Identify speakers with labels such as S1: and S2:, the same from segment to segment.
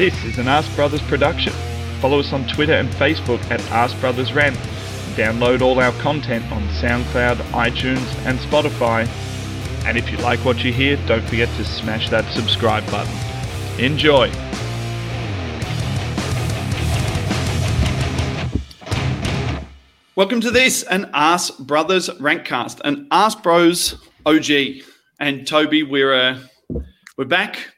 S1: This is an Arse Brothers production. Follow us on Twitter and Facebook at Arse Brothers Rant. Download all our content on SoundCloud, iTunes, and Spotify. And if you like what you hear, don't forget to smash that subscribe button. Enjoy!
S2: Welcome to this, an Arse Brothers Rankcast, an Arse Bros OG. And Toby, we're uh, we're back.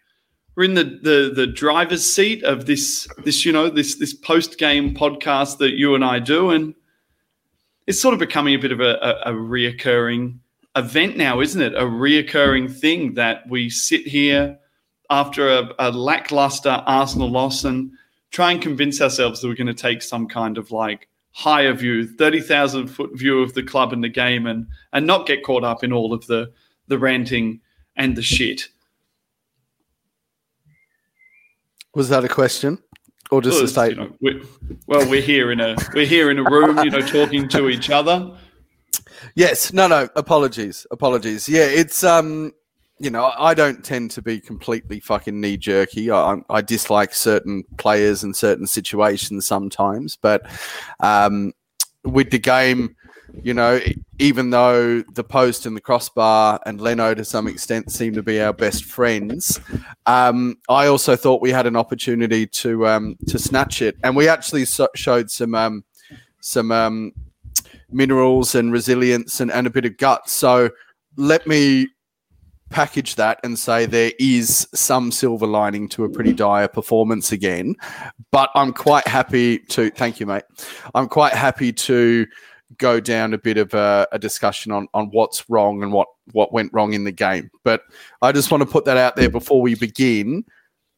S2: We're in the, the the driver's seat of this this you know this this post game podcast that you and I do, and it's sort of becoming a bit of a, a, a reoccurring event now, isn't it? A reoccurring thing that we sit here after a, a lackluster Arsenal loss and try and convince ourselves that we're going to take some kind of like higher view, 30,000 foot view of the club and the game and, and not get caught up in all of the, the ranting and the shit.
S3: Was that a question? Or just
S2: Well,
S3: a statement?
S2: You know, we're, well, we're here in a we're here in a room, you know, talking to each other.
S3: Yes. No, no. Apologies. Apologies. Yeah, it's um, you know, I don't tend to be completely fucking knee jerky. I, I dislike certain players and certain situations sometimes, but um, with the game, you know, even though the post and the crossbar and Leno to some extent seem to be our best friends, um, I also thought we had an opportunity to um, to snatch it, and we actually so- showed some um, some um, minerals and resilience and, and a bit of gut. So let me package that and say there is some silver lining to a pretty dire performance again. But I'm quite happy to thank you, mate. I'm quite happy to go down a bit of a, a discussion on on what's wrong and what what went wrong in the game. But I just want to put that out there before we begin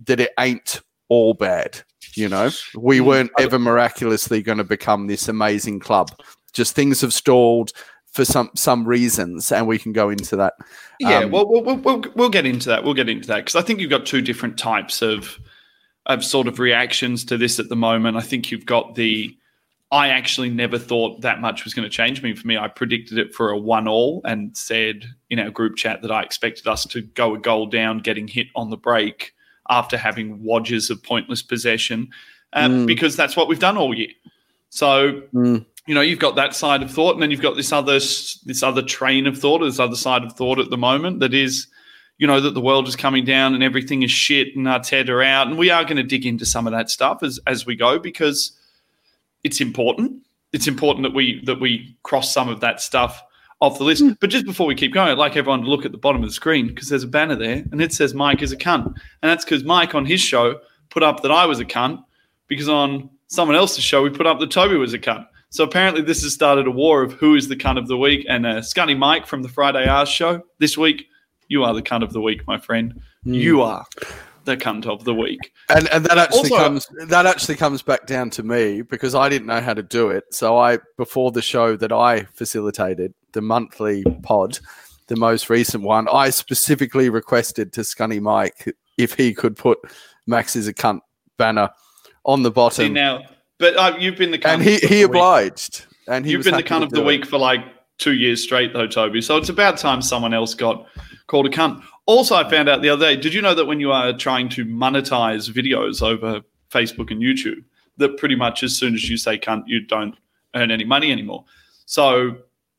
S3: that it ain't all bad. You know, we weren't ever miraculously going to become this amazing club. Just things have stalled for some some reasons, and we can go into that.
S2: Yeah,
S3: Um,
S2: well, we'll, we'll, we'll, we'll get into that. We'll get into that because I think you've got two different types of of sort of reactions to this at the moment. I think you've got the I actually never thought that much was going to change me. For me, I predicted it for a one all and said in our group chat that I expected us to go a goal down, getting hit on the break after having wadges of pointless possession, um,
S3: Mm.
S2: because that's what we've done all year. So
S3: Mm.
S2: you know you've got that side of thought and then you've got this other this other train of thought this other side of thought at the moment that is you know that the world is coming down and everything is shit and Arteta out and we are going to dig into some of that stuff as as we go because it's important it's important that we that we cross some of that stuff off the list but just before we keep going I'd like everyone to look at the bottom of the screen because there's a banner there and it says Mike is a cunt and that's because Mike on his show put up that I was a cunt because on someone else's show we put up that Toby was a cunt. So apparently this has started a war of who is the cunt of the week. And uh, Scunny Mike from the Friday Hours show this week, you are the cunt of the week, my friend. You are the cunt of the week.
S3: And and that actually
S2: Also-
S3: comes that actually comes back down to me because I didn't know how to do it. So I before the show that I facilitated, the monthly pod, the most recent one, I specifically requested to Scunny Mike if he could put Max is a cunt banner on the
S2: See
S3: bottom.
S2: now, but uh, you've been the cunt.
S3: and he,
S2: of the
S3: he
S2: week.
S3: obliged. And he
S2: You've
S3: was
S2: been the
S3: happy
S2: cunt of the
S3: it.
S2: week for like two years straight, though, Toby. So it's about time someone else got called a cunt. Also, I found out the other day. Did you know that when you are trying to monetize videos over Facebook and YouTube, that pretty much as soon as you say cunt, you don't earn any money anymore. So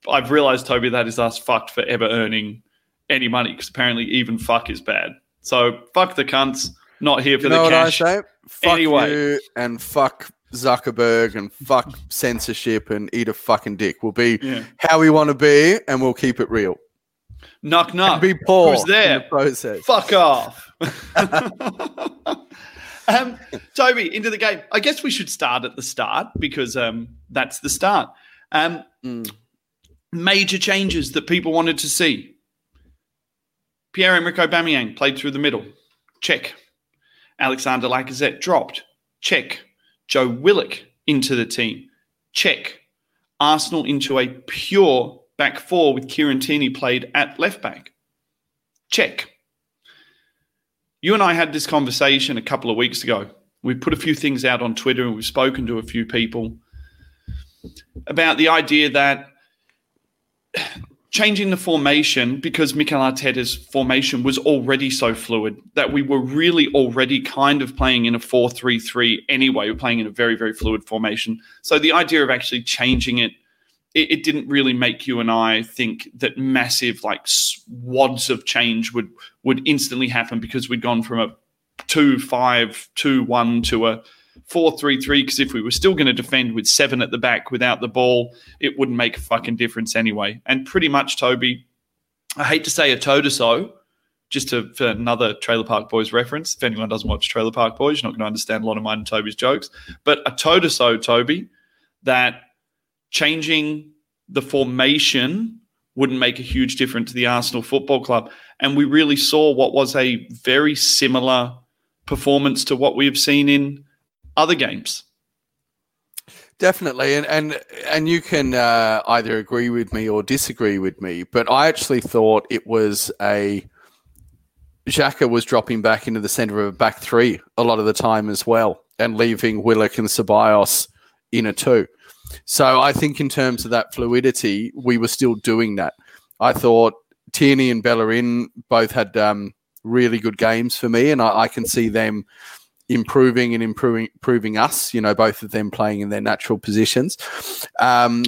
S2: I've realized, Toby, that is us fucked for ever earning any money because apparently even fuck is bad. So fuck the cunts. Not here for
S3: You
S2: the
S3: know what
S2: cash.
S3: I say? Fuck
S2: Anyway.
S3: you and fuck Zuckerberg and fuck censorship and eat a fucking dick. We'll be
S2: Yeah.
S3: how we want to be and we'll keep it real.
S2: Knock knock.
S3: Be poor
S2: Who's there?
S3: the process.
S2: Fuck off. um, Toby, into the game. I guess we should start at the start because um, that's the start. Um,
S3: Mm.
S2: Major changes that people wanted to see. Pierre Emerick Aubameyang played through the middle. Check. Alexander Lacazette dropped. Check. Joe Willock into the team. Check. Arsenal into a pure back four with Kieran Tierney played at left back. Check. You and I had this conversation a couple of weeks ago. We put a few things out on Twitter and we've spoken to a few people about the idea that changing the formation because Mikel Arteta's formation was already so fluid that we were really already kind of playing in a 4 3 3 anyway. We're playing in a very, very fluid formation. So the idea of actually changing it, it, it didn't really make you and I think that massive like wads of change would would instantly happen because we'd gone from a 2 5 2 1 to a four three three because if we were still going to defend with seven at the back without the ball, it wouldn't make a fucking difference anyway. And pretty much, Toby, I hate to say a toe to so, just to, for another Trailer Park Boys reference. If anyone doesn't watch Trailer Park Boys, you're not going to understand a lot of mine and Toby's jokes. But a toe to so, Toby, that changing the formation wouldn't make a huge difference to the Arsenal Football Club. And we really saw what was a very similar performance to what we have seen in other games.
S3: Definitely, and and and you can uh, either agree with me or disagree with me, but I actually thought it was a Xhaka was dropping back into the centre of a back three a lot of the time as well, and leaving Willock and Ceballos in a two. So I think in terms of that fluidity, we were still doing that. I thought Tierney and Bellerin both had um, really good games for me, and I, I can see them improving and improving improving us. You know, both of them playing in their natural positions. Um,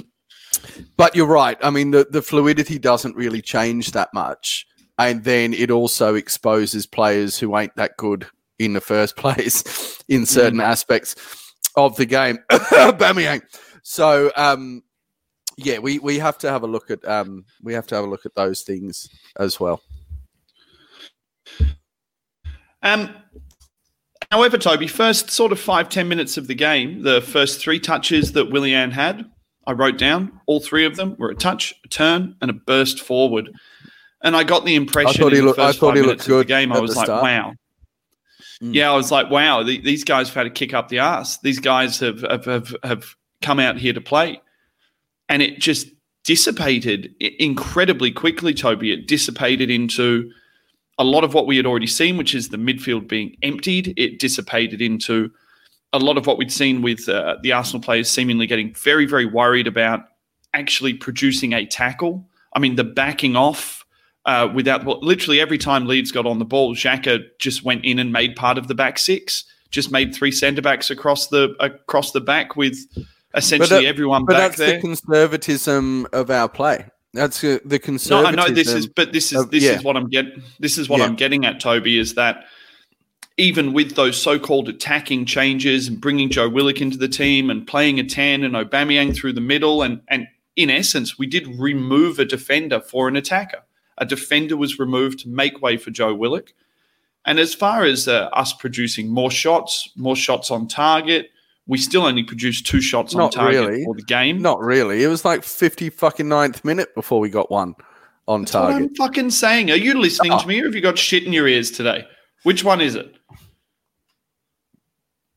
S3: but you're right. I mean, the, the fluidity doesn't really change that much, and then it also exposes players who ain't that good in the first place in certain mm. aspects of the game. Aubameyang. So, um, yeah, we, we have to have a look at um, we have to have a look at those things as well.
S2: Um, However, Toby, first sort of five ten minutes of the game, the first three touches that Willian had, I wrote down. All three of them were a touch, a turn, and a burst forward. And I got the impression in the looked, first five minutes of the game, I was like, start. wow. Mm. Yeah, I was like, wow, the, these guys have had to kick up the ass. These guys have, have, have, have come out here to play. And it just dissipated incredibly quickly, Toby. It dissipated into – a lot of what we had already seen, which is the midfield being emptied, it dissipated into a lot of what we'd seen with uh, the Arsenal players seemingly getting very, very worried about actually producing a tackle. I mean, the backing off uh, without well, literally every time Leeds got on the ball, Xhaka just went in and made part of the back six, just made three centre backs across the across the back with essentially that, everyone but back
S3: that's
S2: there.
S3: the conservatism of our play. That's uh, the conservatism.
S2: No, I know this is, but this is this yeah. is what I'm getting. This is what yeah. I'm getting at, Toby. Is that even with those so-called attacking changes and bringing Joe Willock into the team and playing a ten and Aubameyang through the middle, and and in essence, we did remove a defender for an attacker. A defender was removed to make way for Joe Willock. And as far as uh, us producing more shots, more shots on target, we still only produced two shots on Not target really. for the game.
S3: Not really. It was like 50 fucking ninth minute before we got one on
S2: That's
S3: target.
S2: I'm fucking saying. Are you listening oh. to me or have you got shit in your ears today? Which one is it?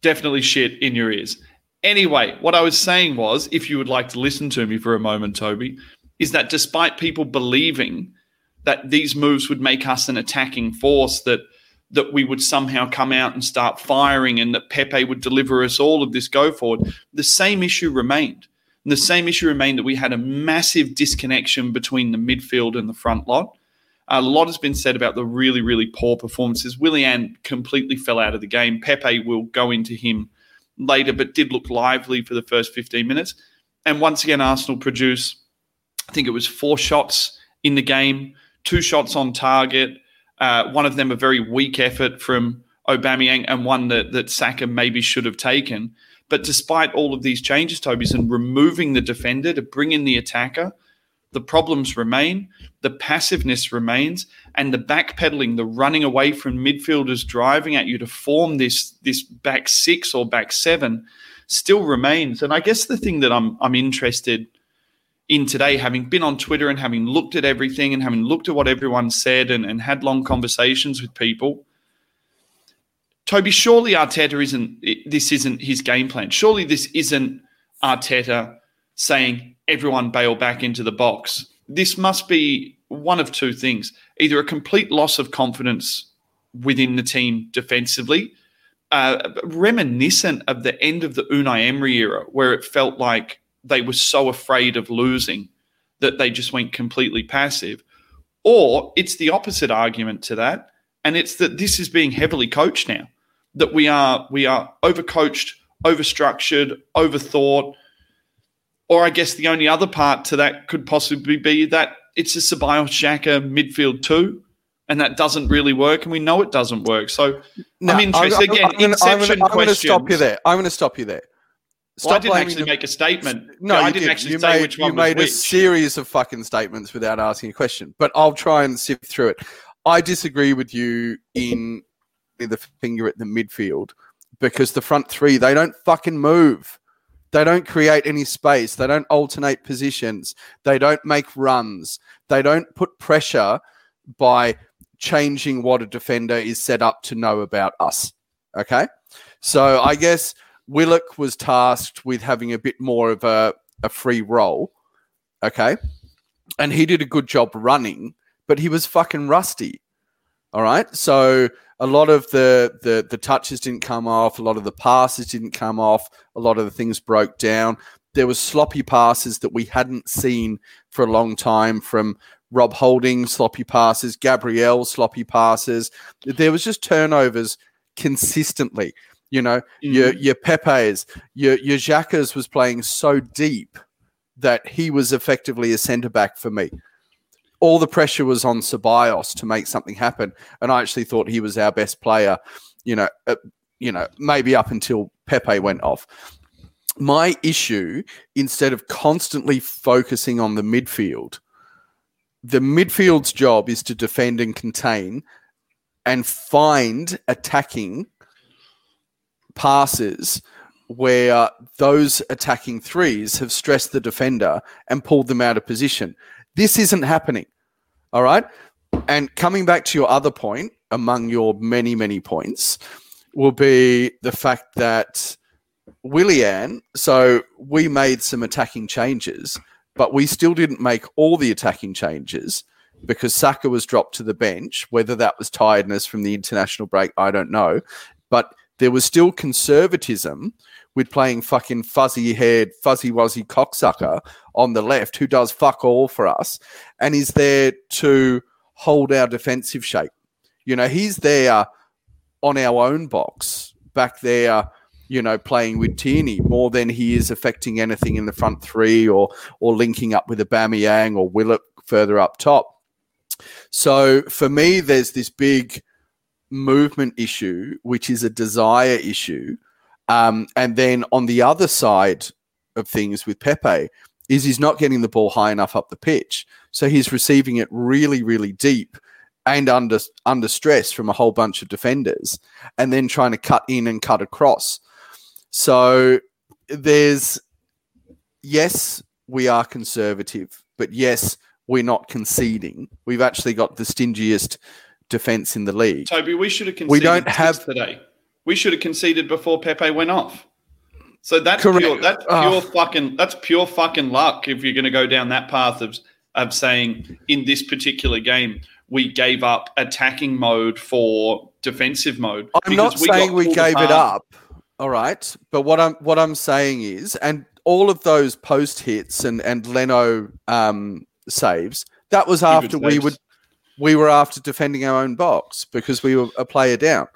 S2: Definitely shit in your ears. Anyway, what I was saying was, if you would like to listen to me for a moment, Toby, is that despite people believing that these moves would make us an attacking force, that that we would somehow come out and start firing and that Pepe would deliver us all of this go forward. The same issue remained. And the same issue remained that we had a massive disconnection between the midfield and the front lot. A lot has been said about the really, really poor performances. Willian completely fell out of the game. Pepe will go into him later, but did look lively for the first 15 minutes. And once again, Arsenal produce, I think it was four shots in the game, two shots on target, uh, one of them a very weak effort from Aubameyang, and one that that Saka maybe should have taken. But despite all of these changes, Toby's and removing the defender to bring in the attacker, the problems remain, the passiveness remains, and the backpedaling, the running away from midfielders driving at you to form this this back six or back seven still remains. And I guess the thing that I'm I'm interested in today, having been on Twitter and having looked at everything and having looked at what everyone said and, and had long conversations with people, Toby, surely Arteta isn't, this isn't his game plan. Surely this isn't Arteta saying everyone bail back into the box. This must be one of two things either a complete loss of confidence within the team defensively, uh, reminiscent of the end of the Unai Emery era, where it felt like they were so afraid of losing that they just went completely passive, or it's the opposite argument to that, and it's that this is being heavily coached now. That we are we are overcoached, overstructured, overthought. Or I guess the only other part to that could possibly be that it's a Ceballos Xhaka midfield two, and that doesn't really work, and we know it doesn't work. So
S3: No,
S2: I'm interested
S3: I'm-
S2: again.
S3: I'm gonna- I'm gonna- I'm going to stop you there. I'm going to stop you there.
S2: Well, I didn't actually
S3: the-
S2: make a statement.
S3: No,
S2: I didn't
S3: did.
S2: actually
S3: you
S2: say
S3: made,
S2: which one
S3: you made a
S2: which.
S3: series of fucking statements without asking a question. But I'll try and sift through it. I disagree with you in the finger at the midfield because the front three they don't fucking move. They don't create any space. They don't alternate positions. They don't make runs. They don't put pressure by changing what a defender is set up to know about us. Okay. So I guess Willock was tasked with having a bit more of a, a free role. Okay. And he did a good job running, but he was fucking rusty. All right. So a lot of the, the the touches didn't come off, a lot of the passes didn't come off, a lot of the things broke down. There was sloppy passes that we hadn't seen for a long time from Rob Holding, sloppy passes, Gabriel, sloppy passes. There was just turnovers consistently. You know, your your Pepe's, your your Xhaka's was playing so deep that he was effectively a centre back for me. All the pressure was on Ceballos to make something happen, and I actually thought he was our best player. You know, uh, you know, maybe up until Pepe went off. My issue, instead of constantly focusing on the midfield, the midfield's job is to defend and contain and find attacking passes where those attacking threes have stressed the defender and pulled them out of position. This isn't happening. All right. And coming back to your other point, among your many, many points, will be the fact that Willian, so we made some attacking changes, but we still didn't make all the attacking changes because Saka was dropped to the bench. Whether that was tiredness from the international break, I don't know. But there was still conservatism with playing fucking fuzzy haired, fuzzy wuzzy cocksucker on the left who does fuck all for us and is there to hold our defensive shape. You know, he's there on our own box back there, you know, playing with Tierney more than he is affecting anything in the front three or or linking up with a Aubameyang or Willett further up top. So for me, there's this big movement issue, which is a desire issue. Um, and then on the other side of things with Pepe is he's not getting the ball high enough up the pitch. So he's receiving it really, really deep and under under stress from a whole bunch of defenders, and then trying to cut in and cut across. So there's yes, we are conservative, but yes, we're not conceding. We've actually got the stingiest defense in the league.
S2: Toby, we should have conceded
S3: We don't have-
S2: today. We should have conceded before Pepe went off. So that's
S3: Correct.
S2: pure. That's
S3: Oh.
S2: pure fucking. That's pure fucking luck. If you're going to go down that path of of saying in this particular game we gave up attacking mode for defensive mode.
S3: I'm not
S2: because
S3: saying we gave it up. All right. But what I'm what I'm saying is, and all of those post hits and, and Leno um, saves, that was after we
S2: saves.
S3: would we were after defending our own box because we were a player down.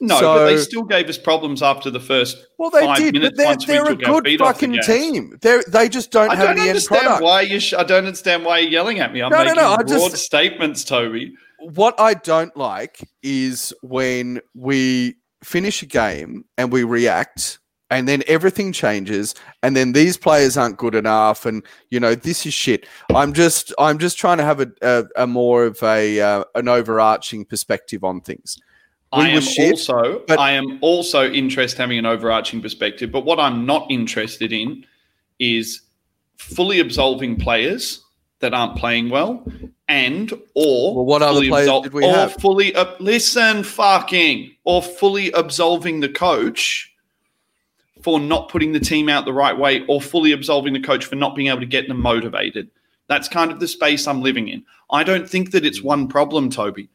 S2: No, but they still gave us problems after the first.
S3: Well, they did, but they're, they're a good fucking team. They they just don't
S2: I
S3: have
S2: don't
S3: any end
S2: understand
S3: product.
S2: why you. Sh- I don't understand why you're yelling at me. I'm
S3: No, no,
S2: making
S3: no, I
S2: broad
S3: just-
S2: statements, Toby.
S3: what I don't like is when we finish a game and we react and then everything changes and then these players aren't good enough and you know this is shit i'm just i'm just trying to have a, a, a more of a uh, an overarching perspective on things We
S2: I am
S3: shit,
S2: also
S3: but-
S2: I am also interested having an overarching perspective, but what I'm not interested in is fully absolving players that aren't playing well, and or
S3: Well, what other players
S2: absol-
S3: did we
S2: or
S3: have?
S2: fully uh, listen, fucking, or fully absolving the coach for not putting the team out the right way, or fully absolving the coach for not being able to get them motivated. That's kind of the space I'm living in. I don't think that it's one problem, Toby.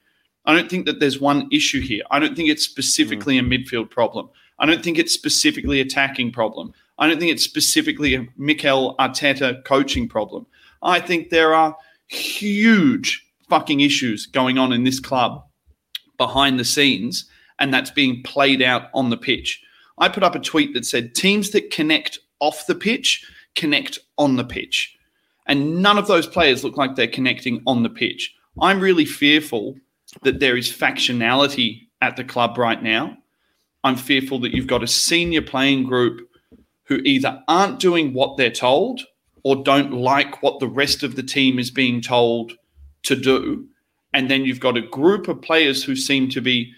S2: I don't think that there's one issue here. I don't think it's specifically a midfield problem. I don't think it's specifically attacking problem. I don't think it's specifically a Mikel Arteta coaching problem. I think there are huge fucking issues going on in this club behind the scenes, and that's being played out on the pitch. I put up a tweet that said teams that connect off the pitch connect on the pitch. And none of those players look like they're connecting on the pitch. I'm really fearful that there is factionality at the club right now. I'm fearful that you've got a senior playing group who either aren't doing what they're told or don't like what the rest of the team is being told to do. And then you've got a group of players who seem to be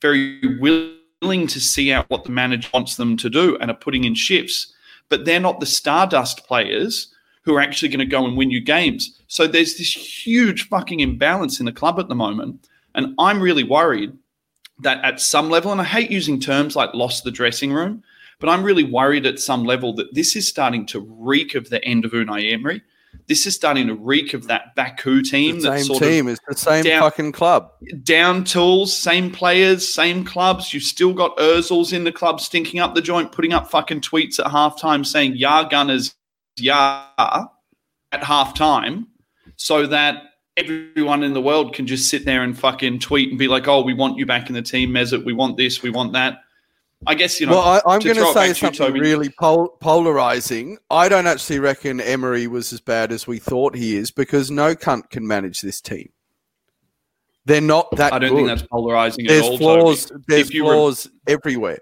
S2: very willing to see out what the manager wants them to do and are putting in shifts, but they're not the stardust players who are actually going to go and win you games. So there's this huge fucking imbalance in the club at the moment. And I'm really worried that at some level, and I hate using terms like lost the dressing room, but I'm really worried at some level that this is starting to reek of the end of Unai Emery. This is starting to reek of that Baku team.
S3: The same team. It's the same down, fucking club.
S2: Down tools, same players, same clubs. You've still got Ozils in the club stinking up the joint, putting up fucking tweets at halftime saying, "Yah Gunners, yah," at halftime, so that everyone in the world can just sit there and fucking tweet and be like, "Oh, we want you back in the team, Mesut. We want this. We want that." I guess you know.
S3: Well, I, am going to say something you, really pol- polarizing. I don't actually reckon Emery was as bad as we thought he is because no cunt can manage this team. They're not that.
S2: I don't
S3: good.
S2: think that's polarizing
S3: there's
S2: at all.
S3: Flaws,
S2: Toby.
S3: There's flaws re- everywhere.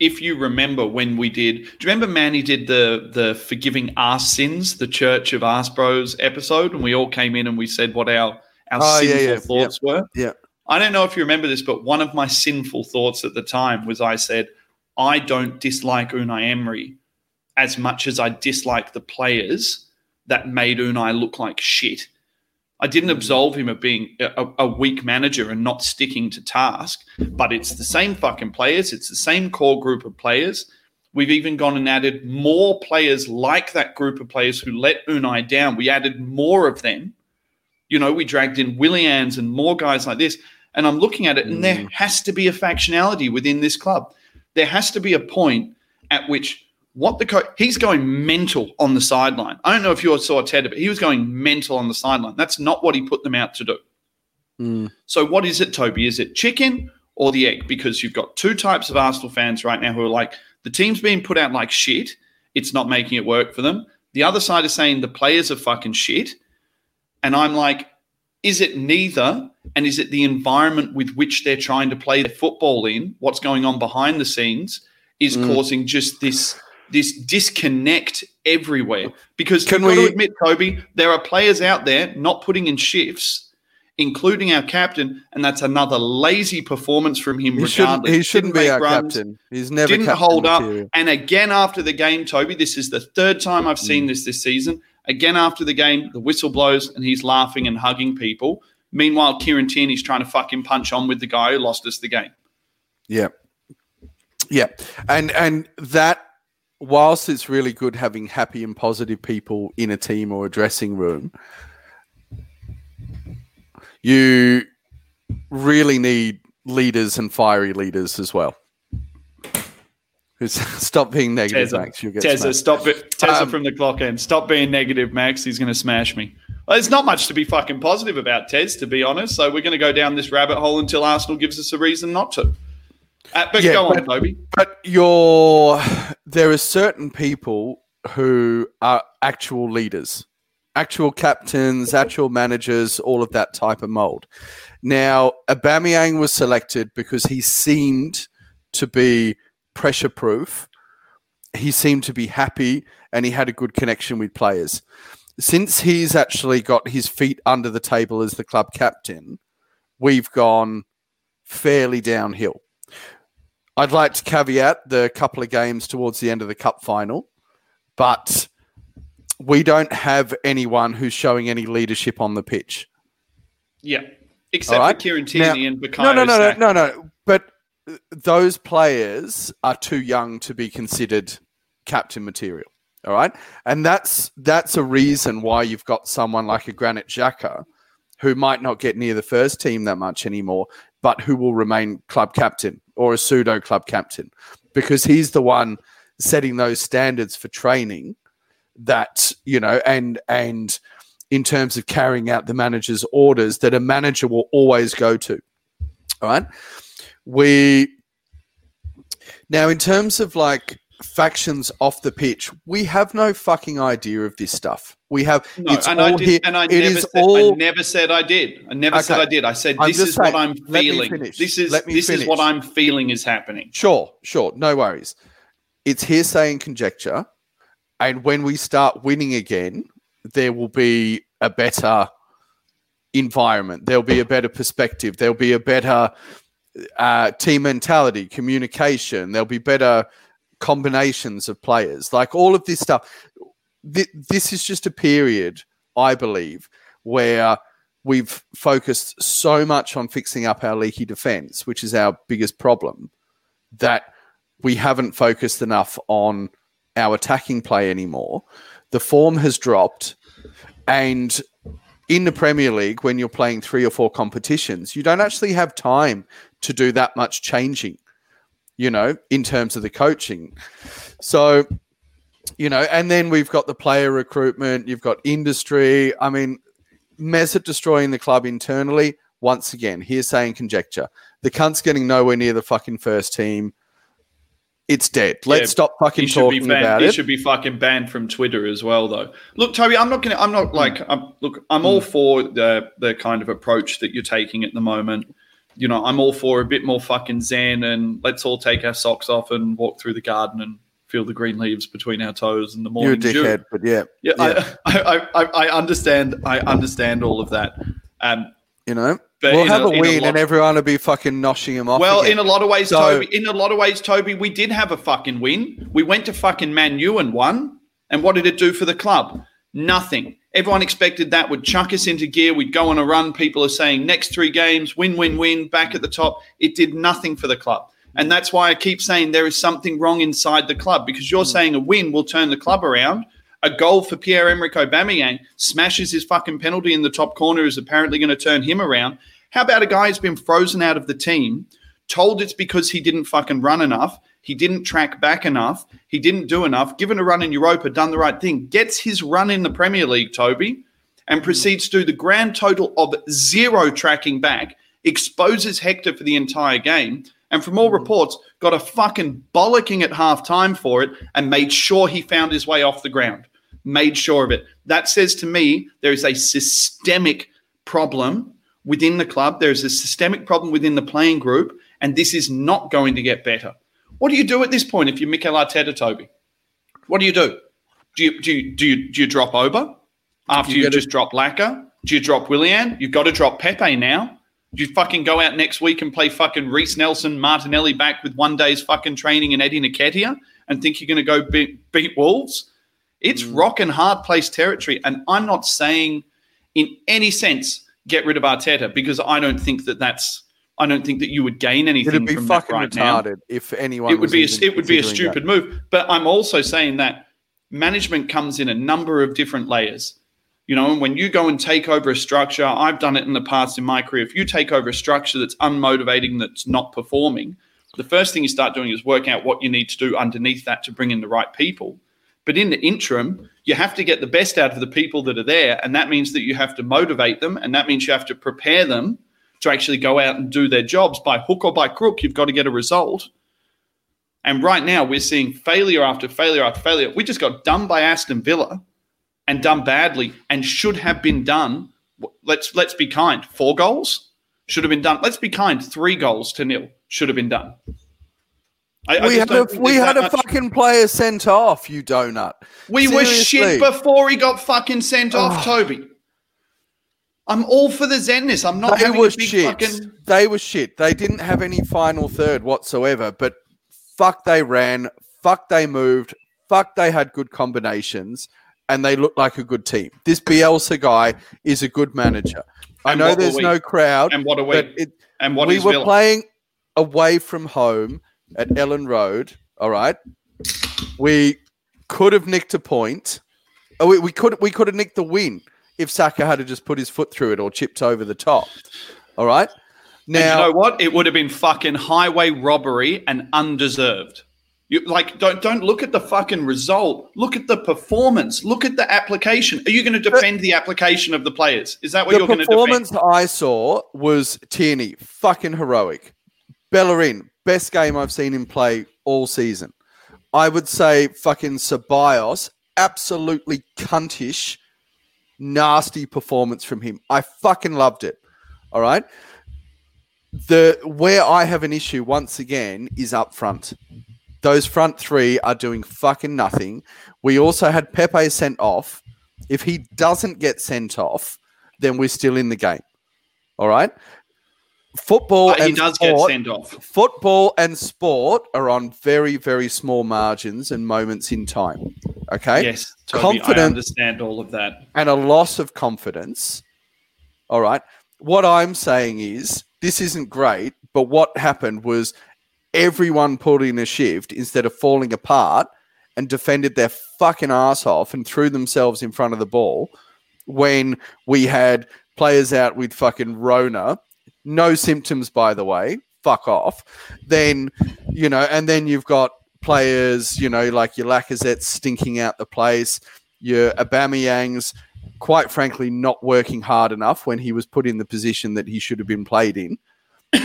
S2: If you remember when we did, do you remember Manny did the the forgiving our sins, the Church of Arse Bros episode, and we all came in and we said what our our oh, sinful yeah, yeah. thoughts
S3: yeah.
S2: were.
S3: Yeah.
S2: I don't know if you remember this, but one of my sinful thoughts at the time was I said, I don't dislike Unai Emery as much as I dislike the players that made Unai look like shit. I didn't hmm. absolve him of being a, a, weak manager and not sticking to task, but it's the same fucking players. It's the same core group of players. We've even gone and added more players like that group of players who let Unai down. We added more of them. You know, we dragged in Willians and more guys like this. And I'm looking at it, and there mm. has to be a factionality within this club. There has to be a point at which what the coach he's going mental on the sideline. I don't know if you saw Ted, but he was going mental on the sideline. That's not what he put them out to do.
S3: Mm.
S2: So what is it, Toby? Is it chicken or the egg? Because you've got two types of Arsenal fans right now who are like, the team's being put out like shit. It's not making it work for them. The other side is saying the players are fucking shit. And I'm like, is it neither? And is it the environment with which they're trying to play their football in, what's going on behind the scenes, is mm. causing just this this disconnect everywhere? Because Can we admit, Toby, there are players out there not putting in shifts, including our captain, and that's another lazy performance from him.
S3: He
S2: shouldn't,
S3: he shouldn't be our runs, captain. He's never
S2: didn't hold material. up. And again after the game, Toby, this is the third time I've seen mm. this this season. Again, after the game, the whistle blows and he's laughing and hugging people. Meanwhile, Kieran Tierney's trying to fucking punch on with the guy who lost us the game.
S3: Yeah. Yeah. And and that whilst it's really good having happy and positive people in a team or a dressing room, you really need leaders and fiery leaders as well. Stop being negative, Tezza. Max. You get
S2: Tezza, stop it. Tezza um, from the clock end. Stop being negative, Max. He's going to smash me. Well, there's not much to be fucking positive about, Tez, to be honest. So we're going to go down this rabbit hole until Arsenal gives us a reason not to. Uh, but yeah, go on, Toby.
S3: But you're, there are certain people who are actual leaders, actual captains, actual managers, all of that type of mold. Now, Aubameyang was selected because he seemed to be pressure proof. He seemed to be happy and he had a good connection with players. Since he's actually got his feet under the table as the club captain, we've gone fairly downhill. I'd like to caveat the couple of games towards the end of the cup final, but we don't have anyone who's showing any leadership on the pitch.
S2: Yeah, except right? for Kieran Tierney now, and Bukayo
S3: No, no, no, no, no, no. Those players are too young to be considered captain material. All right, and that's that's a reason why you've got someone like a Granit Xhaka, who might not get near the first team that much anymore, but who will remain club captain or a pseudo club captain, because he's the one setting those standards for training that you know, and and in terms of carrying out the manager's orders that a manager will always go to. All right, we now in terms of like factions off the pitch, we have no fucking idea of this stuff. We have
S2: No,
S3: it's
S2: and
S3: all
S2: I did,
S3: here.
S2: and I
S3: it
S2: never, said,
S3: all
S2: I never said I did. I never said I did. I said this is what I'm feeling. This is this is what. I'm feeling is happening.
S3: Sure, sure, no worries. It's hearsay and conjecture, and when we start winning again, there will be a better environment. There'll be a better perspective. There'll be a better uh, team mentality, communication. There'll be better combinations of players. Like all of this stuff. Th- this is just a period, I believe, where we've focused so much on fixing up our leaky defense, which is our biggest problem, that we haven't focused enough on our attacking play anymore. The form has dropped, and in the Premier League, when you're playing three or four competitions, you don't actually have time to do that much changing, you know, in terms of the coaching. So, you know, and then we've got the player recruitment, you've got industry. I mean, Mesut destroying the club internally. Once again, hearsay and conjecture. The cunt's getting nowhere near the fucking first team. It's dead. Let's
S2: Yeah,
S3: stop fucking
S2: He
S3: talking about
S2: He
S3: it.
S2: should be fucking banned from Twitter as well, though. Look, Toby, I'm not gonna. I'm
S3: Hmm.
S2: not like. I'm, look, I'm all for the the kind of approach that you're taking at the moment. You know, I'm all for a bit more fucking zen and let's all take our socks off and walk through the garden and feel the green leaves between our toes in the
S3: You're a
S2: morning. dew.
S3: dickhead, but yeah,
S2: Yeah,
S3: Yeah.
S2: I, I, I, I understand. I understand all of that. Um,
S3: you know,
S2: But
S3: we'll have
S2: a-
S3: a,
S2: in a
S3: win,
S2: lot-
S3: and everyone will be fucking noshing him off.
S2: well,
S3: again.
S2: in a lot of ways,
S3: So-
S2: Toby. In a lot of ways, Toby, we did have a fucking win. We went to fucking Man U and won. And what did it do for the club? Nothing. Everyone expected that would chuck us into gear. We'd go on a run. People are saying next three games, win, win, win, back at the top. It did nothing for the club. And that's why I keep saying there is something wrong inside the club because you're hmm. saying a win will turn the club around. A goal for Pierre Emerick Aubameyang smashes his fucking penalty in the top corner is apparently going to turn him around. How about a guy who's been frozen out of the team, told it's because he didn't fucking run enough, he didn't track back enough, he didn't do enough, given a run in Europa, done the right thing, gets his run in the Premier League, Toby, and proceeds to do the grand total of zero tracking back, exposes Hector for the entire game, and from all mm. reports, got a fucking bollocking at half time for it and made sure he found his way off the ground. Made sure of it. That says to me there is a systemic problem within the club. There is a systemic problem within the playing group, and this is not going to get better. What do you do at this point if you're Mikel Arteta, Toby? What do you do? Do you do you do you, do you drop Oba after
S3: You
S2: you, just drop Lacquer? Do you drop Willian? You've got to drop Pepe now. Do you fucking go out next week and play fucking Reiss Nelson, Martinelli back with one day's fucking training and Eddie Nketiah and think you're going to go beat, beat Wolves? It's
S3: Mm.
S2: rock and hard place territory. And I'm not saying in any sense get rid of Arteta because I don't think that that's I don't think that you would gain anything
S3: It'd be
S2: from that
S3: fucking
S2: right now
S3: retarded if anyone.
S2: it would
S3: was
S2: be a, it would be a stupid move. But I'm also saying that management comes in a number of different layers. You know, and when you go and take over a structure, I've done it in the past in my career. If you take over a structure that's unmotivating, that's not performing, the first thing you start doing is work out what you need to do underneath that to bring in the right people. But in the interim, you have to get the best out of the people that are there. And that means that you have to motivate them. And that means you have to prepare them to actually go out and do their jobs by hook or by crook. You've got to get a result. And right now, we're seeing failure after failure after failure. We just got done by Aston Villa and done badly and should have been done. Let's let's be kind. Four goals should have been done. Let's be kind. Three goals to nil should have been done. I- I
S3: We had a we had a
S2: much-
S3: fucking player sent off. You donut.
S2: We were shit before he got fucking sent off,
S3: Oh.
S2: Toby. I'm all for the zenness. I'm not
S3: They were shit.
S2: fucking.
S3: They were shit. They didn't have any final third whatsoever. But fuck, they ran. Fuck, they moved. Fuck, they had good combinations, and they looked like a good team. This Bielsa guy is a good manager. I know there's no crowd,
S2: And what are we?
S3: it,
S2: And what
S3: we were
S2: Villa?
S3: playing away from home at Elland Road. All right, we could have nicked a point. Oh, we, we could we could have nicked the win if Saka had to just put his foot through it or chipped over the top. All right.
S2: And
S3: Now,
S2: you know what? It would have been fucking highway robbery and undeserved. You like don't don't look at the fucking result. Look at the performance. Look at the application. Are you going to defend the application of the players? Is that what
S3: the
S2: you're going to
S3: performance? I saw was Tierney, fucking heroic. Bellerin, best game I've seen him play all season. I would say fucking Ceballos, absolutely cuntish, nasty performance from him. I fucking loved it. All right. The where I have an issue once again is up front. Those front three are doing fucking nothing. We also had Pepe sent off. If he doesn't get sent off, then we're still in the game. All right. Football
S2: But
S3: and
S2: does get
S3: sport,
S2: sent off.
S3: football and sport are on very, very small margins and moments in time. Okay.
S2: Yes, Toby, I
S3: Confident-
S2: understand all of that.
S3: and a loss of confidence. All right. What I'm saying is this isn't great, but what happened was everyone pulled in a shift instead of falling apart and defended their fucking ass off and threw themselves in front of the ball when we had players out with fucking Rona, no symptoms, by the way, fuck off. Then, you know, and then you've got players, you know, like your Lacazette stinking out the place, your Aubameyang's quite frankly not working hard enough when he was put in the position that he should have been played in.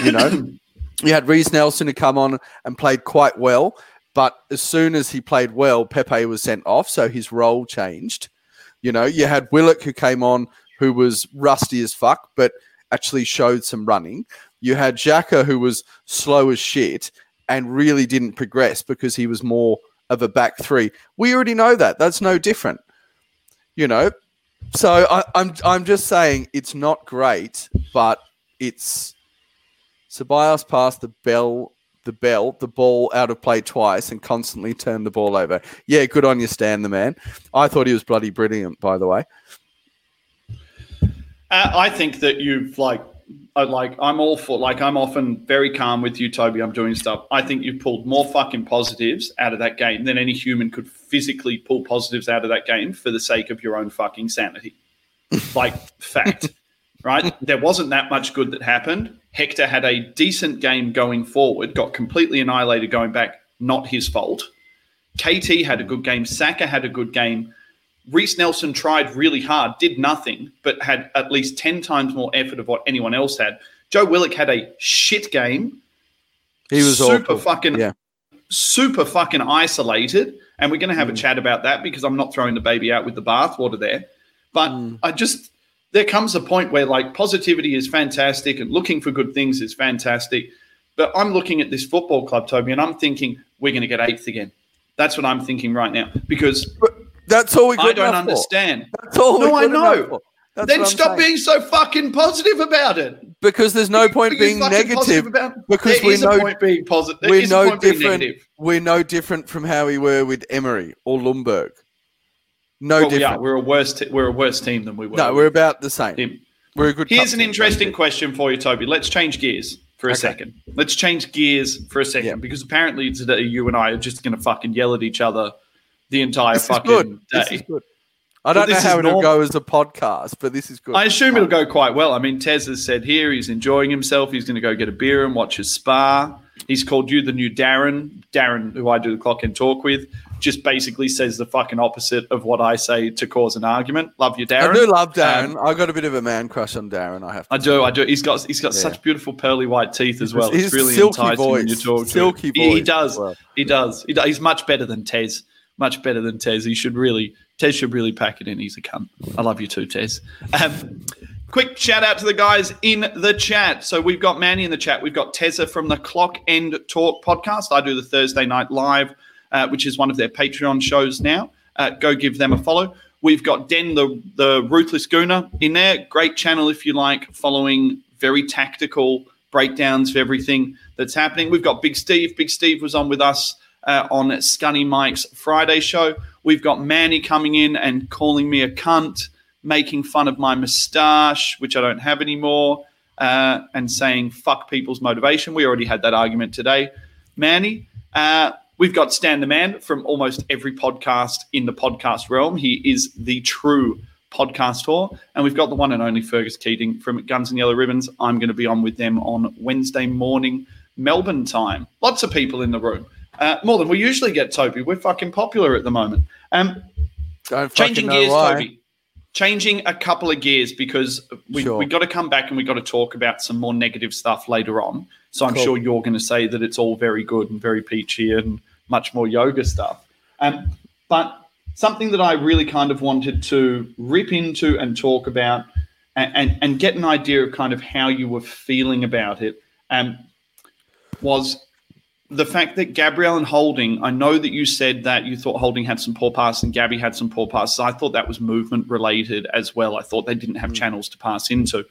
S3: You know, you had Reiss Nelson who come on and played quite well, but as soon as he played well, Pepe was sent off, so his role changed. You know, you had Willock who came on who was rusty as fuck, but actually showed some running. You had Xhaka who was slow as shit and really didn't progress because he was more of a back three. We already know that. That's no different. You know, so I, I'm I'm just saying it's not great, but it's Ceballos passed the bell the bell the ball out of play twice and constantly turned the ball over. Yeah, good on you, Stan the man. I thought he was bloody brilliant, by the way.
S2: Uh, I think that you've like, I like, I'm all for like, I'm often very calm with you, Toby. I'm doing stuff. I think you've pulled more fucking positives out of that game than any human could physically pull positives out of that game for the sake of your own fucking sanity. like, fact, right? There wasn't that much good that happened. Hector had a decent game going forward, got completely annihilated going back. Not his fault. KT had a good game. Saka had a good game. Reiss Nelson tried really hard, did nothing, but had at least 10 times more effort of what anyone else had. Joe Willock had a shit game.
S3: He was
S2: super
S3: awful.
S2: fucking
S3: Yeah.
S2: super fucking isolated. And we're going to have a
S3: Mm.
S2: chat about that because I'm not throwing the baby out with the bathwater there. But
S3: Mm.
S2: I just, there comes a point where like positivity is fantastic and looking for good things is fantastic. But I'm looking at this football club, Toby, and I'm thinking we're going to get eighth again. That's what I'm thinking right now because
S3: That's all we got
S2: I don't
S3: enough for.
S2: understand.
S3: That's all
S2: No,
S3: we
S2: I know. then stop
S3: saying.
S2: being so fucking positive about it.
S3: because there's no point being
S2: positive
S3: negative.
S2: about
S3: because
S2: There
S3: we know-
S2: point being positive. There
S3: We're no
S2: point being
S3: different.
S2: negative.
S3: We're no different from how we were with Emery or Ljungberg. No
S2: Well, yeah,
S3: different.
S2: we're a worse. T- we're a worse team than we were.
S3: no, we're about the same.
S2: him.
S3: We're a good.
S2: Here's an
S3: team,
S2: interesting
S3: don't
S2: question for you, Toby. Let's change gears for a
S3: Okay.
S2: second. Let's change gears for a second
S3: Yeah.
S2: because apparently today you and I are just going to fucking yell at each other the entire
S3: This is
S2: fucking day.
S3: is good. I don't know how it'll
S2: normal.
S3: go as a podcast, but this is good.
S2: I assume it'll go quite well. I mean, Tez has said here he's enjoying himself. He's going to go get a beer and watch his spa. He's called you the new Darren. Darren, who I do the clock and talk with, just basically says the fucking opposite of what I say to cause an argument. Love you, Darren.
S3: I do love Darren.
S2: Um,
S3: I got a bit of a man crush on Darren. I have. To
S2: I do, I do. He's got he's got
S3: Yeah.
S2: such beautiful pearly white teeth as well.
S3: His
S2: it's really
S3: silky
S2: enticing when you
S3: voice.
S2: talk to
S3: Silky
S2: him. He, he
S3: voice
S2: does.
S3: well.
S2: He does. He does. He's much better than Tez. Much better than Tez. He should really Tez should really pack it in. He's a cunt. I love you too, Tez. Um, quick shout out to the guys in the chat. So we've got Manny in the chat. We've got Tezza from the Clock End Talk podcast. I do the Thursday night live, uh, which is one of their Patreon shows now. Uh, go give them a follow. We've got Den the the Ruthless Gooner in there. Great channel if you like following very tactical breakdowns of everything that's happening. We've got Big Steve. Big Steve was on with us uh, on Scunny Mike's Friday show. We've got Manny coming in and calling me a cunt, making fun of my moustache, which I don't have anymore, uh, and saying fuck people's motivation. We already had that argument today. Manny, uh, we've got Stan the Man from almost every podcast in the podcast realm. He is the true podcast tour. And we've got the one and only Fergus Keating from Guns and Yellow Ribbons. I'm going to be on with them on Wednesday morning, Melbourne time. Lots of people in the room. Uh, more than we usually get, Toby. We're fucking popular at the moment. Um,
S3: Don't
S2: changing gears,
S3: why.
S2: Toby. Changing a couple of gears because we
S3: Sure.
S2: we got to come back and we got to talk about some more negative stuff later on. So I'm
S3: Cool.
S2: sure you're going to say that it's all very good and very peachy and much more yoga stuff. Um, but something that I really kind of wanted to rip into and talk about and, and, and get an idea of kind of how you were feeling about it um, was the fact that Gabriel and Holding, I know that you said that you thought Holding had some poor passes and Gabby had some poor passes. I thought that was movement related as well. I thought they didn't have channels to pass into.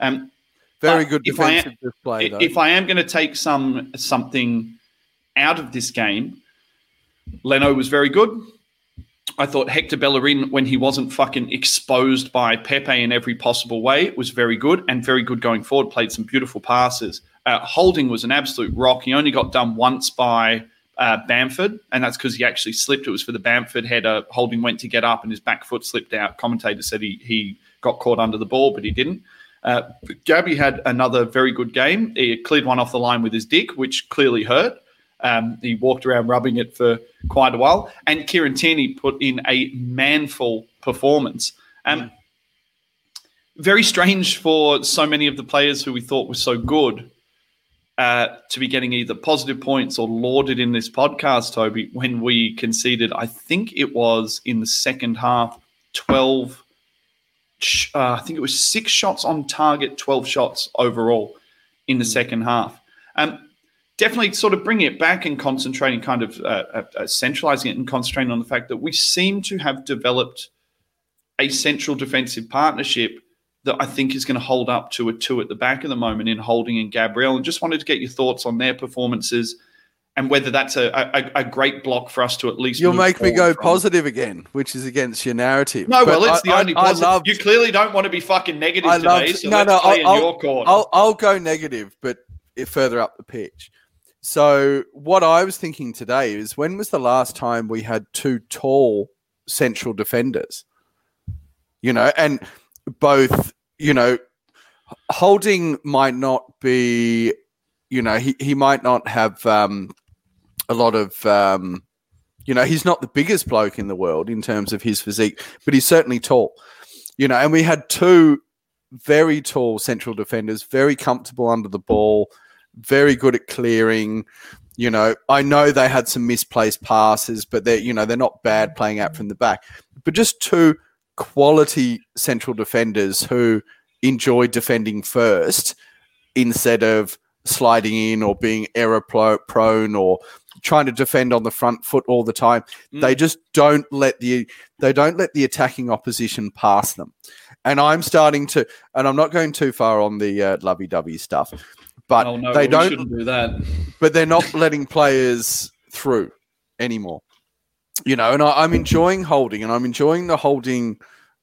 S2: Um,
S3: Very good
S2: if I am-
S3: defensive display, though.
S2: if I am going to take some something out of this game, Leno was very good. I thought Hector Bellerin, when he wasn't fucking exposed by Pepe in every possible way, was very good and very good going forward. Played some beautiful passes. Uh, Holding was an absolute rock. He only got done once by uh, Bamford, and that's because he actually slipped. It was for the Bamford header. Holding went to get up, and his back foot slipped out. Commentator said he he got caught under the ball, but he didn't. Uh, Gabby had another very good game. He cleared one off the line with his dick, which clearly hurt. Um, he walked around rubbing it for quite a while. And Kieran Tierney put in a manful performance. Um, very strange for so many of the players who we thought were so good uh, to be getting either positive points or lauded in this podcast, Toby, when we conceded, I think it was in the second half, 12 uh, I think it was six shots on target, 12 shots overall in the second half. Um, definitely sort of bringing it back and concentrating, kind of uh, uh, uh, centralizing it and concentrating on the fact that we seem to have developed a central defensive partnership that I think is going to hold up to a two at the back at the moment in Holding and Gabriel. And just wanted to get your thoughts on their performances and whether that's a, a, a great block for us to at least
S3: You'll make me go
S2: from.
S3: positive again, which is against your narrative.
S2: No,
S3: But
S2: well, it's
S3: I-
S2: the only
S3: I
S2: positive.
S3: loved-
S2: you clearly don't want to be fucking negative
S3: I
S2: today, so
S3: no, no, I'll-
S2: in
S3: I'll-
S2: your court.
S3: I'll, I'll go negative, but further up the pitch. So, what I was thinking today is when was the last time we had two tall central defenders? You know, and both, you know, Holding might not be, you know, he, he might not have um, a lot of, um, you know, he's not the biggest bloke in the world in terms of his physique, but he's certainly tall. You know, and we had two very tall central defenders, very comfortable under the ball, very good at clearing. You know, I know they had some misplaced passes, but they're you know they're not bad playing out from the back. But just two quality central defenders who enjoy defending first instead of sliding in or being error prone or trying to defend on the front foot all the time.
S2: Mm.
S3: They just don't let the they don't let the attacking opposition pass them. And I'm starting to, and I'm not going too far on the uh, lovey-dovey stuff, but
S2: oh, no,
S3: they don't
S2: do that.
S3: but they're not letting players through anymore. You know, and I, I'm enjoying holding, and I'm enjoying the holding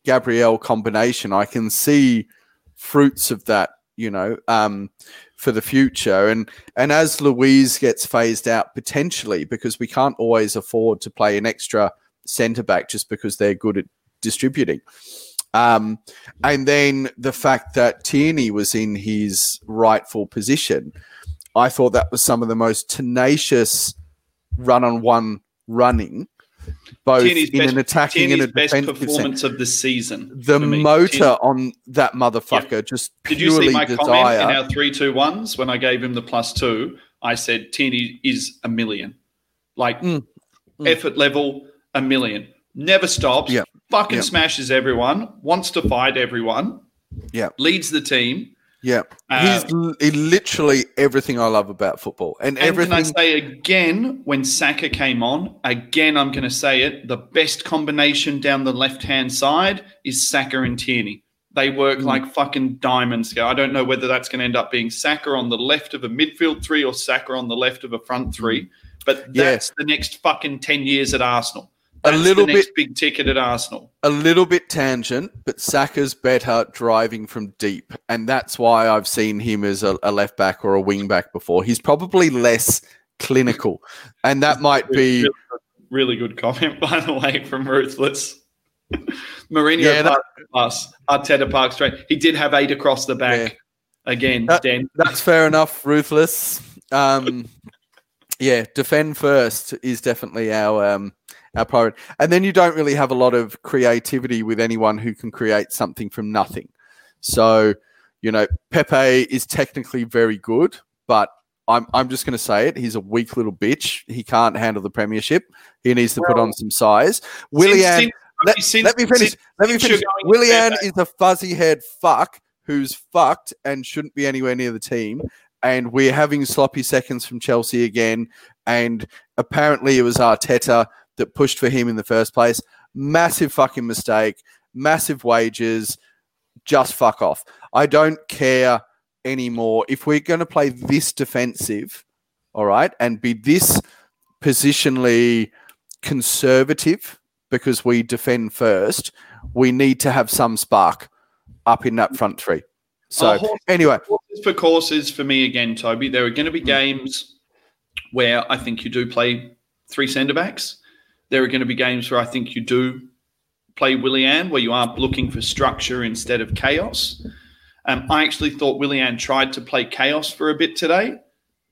S3: Gabriel combination. I can see fruits of that, you know, um, for the future. And and as Luiz gets phased out potentially, because we can't always afford to play an extra centre back just because they're good at distributing. Um, and then the fact that Tierney was in his rightful position, I thought that was some of the most tenacious run on one running, both
S2: Tierney's
S3: in
S2: best,
S3: an attacking and
S2: Tierney's
S3: a
S2: best
S3: defensive sense.
S2: performance of the season.
S3: The motor
S2: Tierney-
S3: on that motherfucker just
S2: Did you
S3: purely
S2: see my comment
S3: desire.
S2: in our three two ones when I gave him the plus two? I said Tierney is a million, like
S3: Mm, mm.
S2: effort level a million. Never stops.
S3: Yeah.
S2: Fucking
S3: Yeah.
S2: smashes everyone. Wants to fight everyone.
S3: Yeah.
S2: Leads the team.
S3: Yeah,
S2: Uh,
S3: he's he literally everything I love about football, and,
S2: And
S3: everything.
S2: can I say again, when Saka came on, again, I'm going to say it, the best combination down the left hand side is Saka and Tierney. They work
S3: Mm.
S2: like fucking diamonds. I don't know whether that's going to end up being Saka on the left of a midfield three or Saka on the left of a front three, but
S3: Yeah.
S2: that's the next fucking 10 years at Arsenal.
S3: A little
S2: next big ticket at Arsenal.
S3: a little bit tangent, but Saka's better driving from deep, and that's why I've seen him as a, a left back or a wing back before. He's probably less clinical, and that might be
S2: Really good, comment, by the way, from Ruthless. Mourinho
S3: Yeah, that-
S2: Park Arteta Park straight. He did have eight across the back again.
S3: That-
S2: Dan.
S3: that's fair enough. Ruthless. Um, Yeah, defend first is definitely our um, our priority, and then you don't really have a lot of creativity with anyone who can create something from nothing. So, you know, Pepe is technically very good, but I'm I'm just going to say it. He's a weak little bitch. He can't handle the premiership. He needs to put on some size. Willian, let, let me finish. let me finish.
S2: you're going to
S3: Willian is a fuzzy haired fuck who's fucked and shouldn't be anywhere near the team. And we're having sloppy seconds from Chelsea again. And apparently it was Arteta that pushed for him in the first place. Massive fucking mistake. Massive wages. Just fuck off. I don't care anymore. If we're going to play this defensive, all right, and be this positionally conservative because we defend first, we need to have some spark up in that front three. So
S2: Oh, horse-
S3: anyway,
S2: Horses for courses for me again, Toby. There are going to be games where I think you do play three centre backs. There are going to be games where I think you do play Willian, where you are looking for structure instead of chaos. Um, I actually thought Willian tried to play chaos for a bit today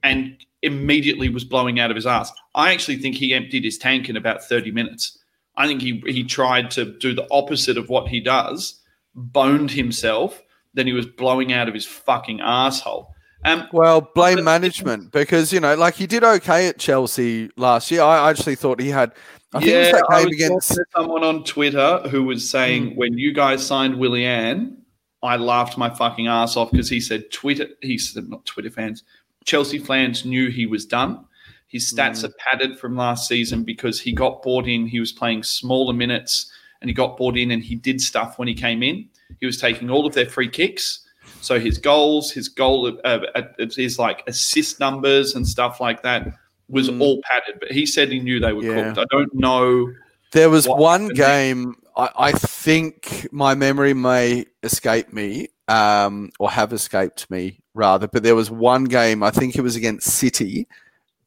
S2: and immediately was blowing out of his ass. I actually think he emptied his tank in about 30 minutes. I think he, he tried to do the opposite of what he does, boned himself, then he was blowing out of his fucking asshole. Um,
S3: well, blame management because you know, like he did okay at Chelsea last year. I actually thought he had. I think was that
S2: I was
S3: against.
S2: someone on Twitter who was saying when you guys signed Willian, I laughed my fucking ass off because he said Twitter. He said not Twitter fans, Chelsea fans knew he was done. His stats are padded from last season because he got bought in. He was playing smaller minutes and he got bought in and he did stuff when he came in. He was taking all of their free kicks. So his goals, his goal, uh, uh, his like assist numbers and stuff like that was
S3: Mm.
S2: all padded. But he said he knew they were
S3: Yeah.
S2: cooked. I don't know.
S3: There was one game. I, I think my memory may escape me, um, or have escaped me rather. But there was one game. I think it was against City,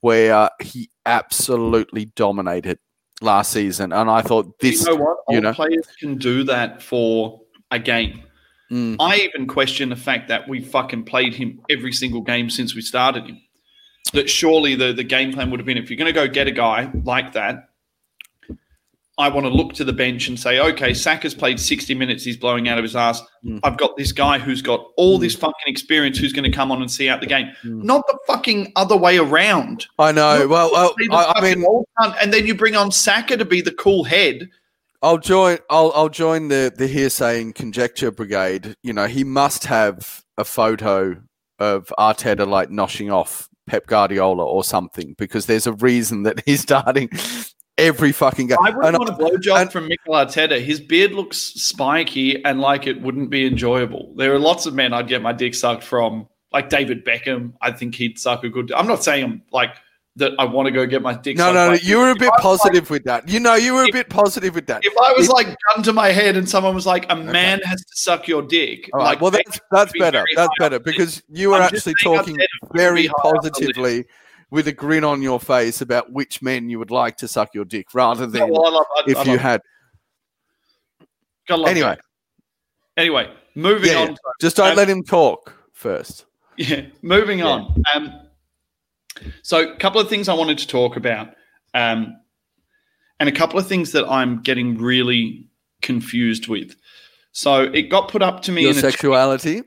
S3: where he absolutely dominated last season, and I thought this.
S2: you know what?
S3: you know.
S2: players can do that for a game.
S3: Mm.
S2: I even question the fact that we fucking played him every single game since we started him. That surely the, the game plan would have been if you're going to go get a guy like that, I want to look to the bench and say, okay, Saka's played 60 minutes, he's blowing out of his ass.
S3: Mm.
S2: I've got this guy who's got all this fucking experience who's going to come on and see out the game.
S3: Mm.
S2: Not the fucking other way around.
S3: I know.
S2: Look,
S3: Well, well I, I mean,
S2: and then you bring on Saka to be the cool head.
S3: I'll join. I'll I'll join the the hearsay and conjecture brigade. You know, he must have a photo of Arteta like noshing off Pep Guardiola or something because there's a reason that he's starting every fucking game.
S2: I wouldn't
S3: And
S2: want a blowjob
S3: and-
S2: from Mikel Arteta. His beard looks spiky and like it wouldn't be enjoyable. There are lots of men I'd get my dick sucked from, like David Beckham. I think he'd suck a good. I'm not saying I'm like that. I want to go get my dick.
S3: no, no,
S2: by-
S3: you were a bit
S2: was like-
S3: positive with that. You know, you were a bit positive with that.
S2: If I was
S3: If-
S2: like gun to my head and someone was like, "A man has to suck your dick,"
S3: All right,
S2: like
S3: well, that's that's
S2: be
S3: better. That's better because you were
S2: I'm
S3: actually talking
S2: Arteta would be
S3: very
S2: high up the list.
S3: positively with a grin on your face about which men you would like to suck your dick rather
S2: No,
S3: than
S2: well, love, I,
S3: if
S2: I
S3: you had. Anyway.
S2: Beckham. anyway, moving
S3: Yeah,
S2: on.
S3: Just don't
S2: Um,
S3: let him talk first.
S2: Yeah, moving
S3: Yeah.
S2: on. Um, so, a couple of things I wanted to talk about, um, and a couple of things that I'm getting really confused with. So, it got put up to me
S3: Your
S2: in a
S3: sexuality.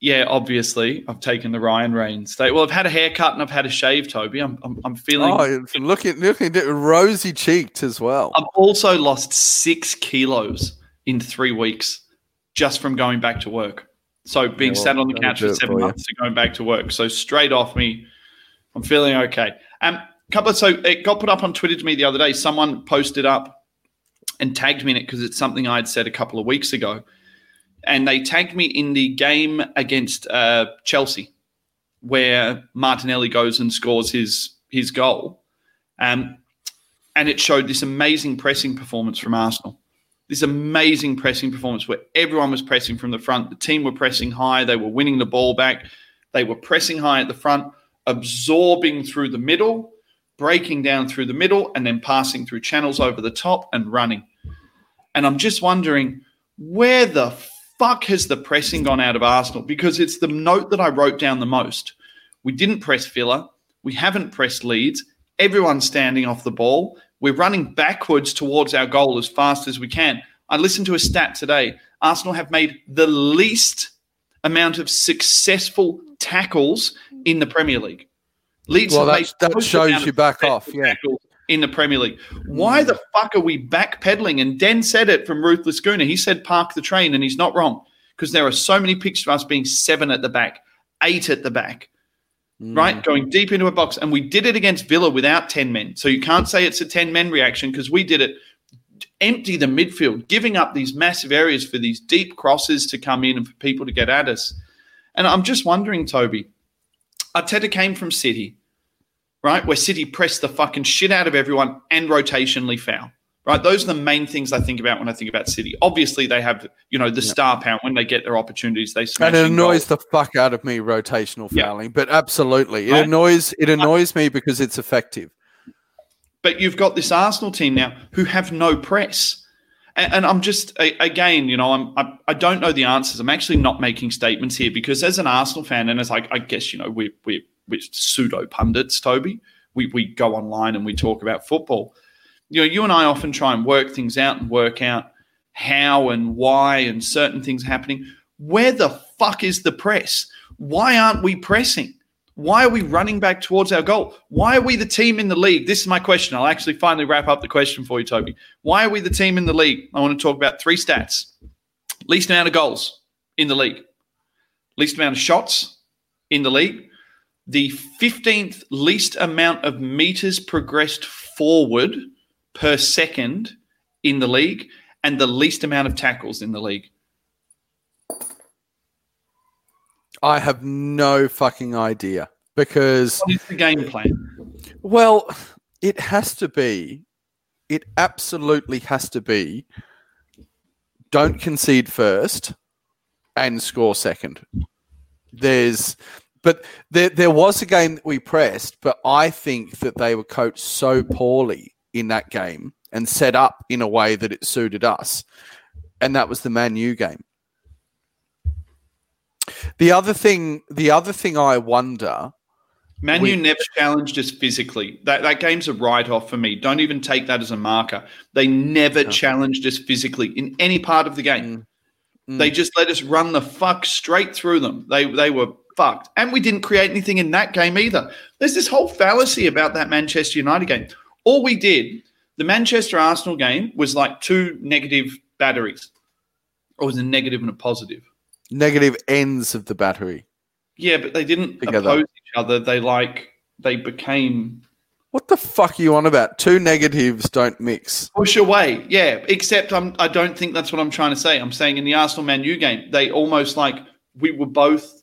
S2: yeah. Obviously, I've taken the Ryan Reigns. Day. Well, I've had a haircut and I've had a shave, Toby. I'm I'm, I'm feeling.
S3: Oh, looking looking rosy cheeked as well.
S2: I've also lost six kilos in three weeks just from going back to work. So being
S3: well,
S2: sat on the couch for seven
S3: for
S2: months to going back to work. So straight off me, I'm feeling okay. Um, couple of, so it got put up on Twitter to me the other day. Someone posted up and tagged me in it because it's something I'd said a couple of weeks ago. And they tagged me in the game against uh, Chelsea, where Martinelli goes and scores his his goal. Um, and it showed this amazing pressing performance from Arsenal. This amazing pressing performance where everyone was pressing from the front. The team were pressing high. They were winning the ball back. They were pressing high at the front, absorbing through the middle, breaking down through the middle, and then passing through channels over the top and running. And I'm just wondering where the fuck has the pressing gone out of Arsenal? Because it's the note that I wrote down the most. We didn't press Villa. We haven't pressed Leeds. Everyone's standing off the ball. We're running backwards towards our goal as fast as we can. I listened to a stat today. Arsenal have made the least amount of successful tackles in the Premier League.
S3: Leeds well, that, that shows you back off. Yeah.
S2: In the Premier League. Why the fuck are we backpedaling? And Den said it from Ruthless Schooner. He said park the train, and he's not wrong because there are so many pictures of us being seven at the back, eight at the back, mm. right? Going deep into a box. And we did it against Villa without 10 men. So you can't say it's a 10 men reaction because we did it empty the midfield, giving up these massive areas for these deep crosses to come in and for people to get at us. And I'm just wondering, Toby, Arteta came from City right? Where City press the fucking shit out of everyone and rotationally foul. Right, those are the main things I think about when I think about City. Obviously, they have you know the yeah. star power when they get their opportunities. They
S3: and it annoys goals. the fuck out of me rotational fouling, yeah. but absolutely, it right? annoys it annoys me because it's effective.
S2: But you've got this Arsenal team now who have no press, and, and I'm just again, you know, I'm I, I, don't know the answers. I'm actually not making statements here because as an Arsenal fan, and as I, I guess you know, we we which pseudo pundits, Toby. We, we go online and we talk about football. You know, you and I often try and work things out and work out how and why and certain things happening. Where the fuck is the press? Why aren't we pressing? Why are we running back towards our goal? Why are we the team in the league? This is my question. I'll actually finally wrap up the question for you, Toby. Why are we the team in the league? I want to talk about three stats least amount of goals in the league, least amount of shots in the league, the 15th least amount of meters progressed forward per second in the league and the least amount of tackles in the league.
S3: I have no fucking idea because.
S2: What is the game plan?
S3: Well, it has to be, it absolutely has to be don't concede first and score second. There's but there, there was a game that we pressed, but I think that they were coached so poorly in that game and set up in a way that it suited us. And that was the Man U game. The other thing, the other thing I wonder.
S2: Man U never challenged us physically. That that game's a write off for me. Don't even take that as a marker. They never no. challenged us physically in any part of the game. Mm. Mm. They just let us run the fuck straight through them. They they were fucked. And we didn't create anything in that game either. There's this whole fallacy about that Manchester United game. All we did, the Manchester Arsenal game, was like two negative batteries. Or was a negative and a positive?
S3: Negative ends of the battery.
S2: Yeah, but they didn't Together. oppose each other. They like they became
S3: what the fuck are you on about? Two negatives don't mix.
S2: Push away, yeah. Except I'm, I don't think that's what I'm trying to say. I'm saying in the Arsenal Man U game, they almost like we were both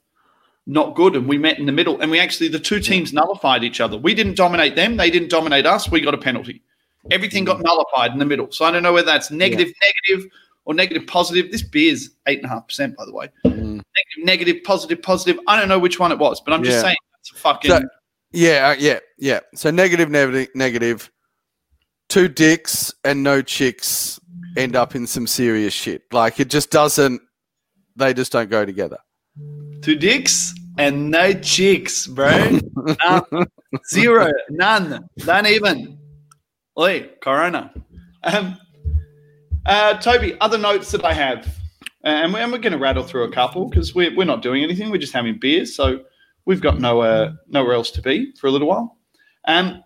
S2: not good. And we met in the middle. And we actually, the two teams nullified each other. We didn't dominate them. They didn't dominate us. We got a penalty. Everything got mm. nullified in the middle. So I don't know whether that's negative, yeah. negative, or negative, positive. This beer's 8.5%, by the way. Mm. Negative, negative, positive, positive. I don't know which one it was, but I'm just yeah. saying that's a fucking. So,
S3: yeah, uh, yeah, yeah. So negative, negative, negative. Two dicks and no chicks end up in some serious shit. Like it just doesn't, they just don't go together
S2: two dicks and no chicks, bro. none. Zero. None. Not even. Oi, Corona. Um, uh, Toby, other notes that I have, and we're, we're going to rattle through a couple because we're, we're not doing anything. We're just having beers. So we've got nowhere, nowhere else to be for a little while. Um,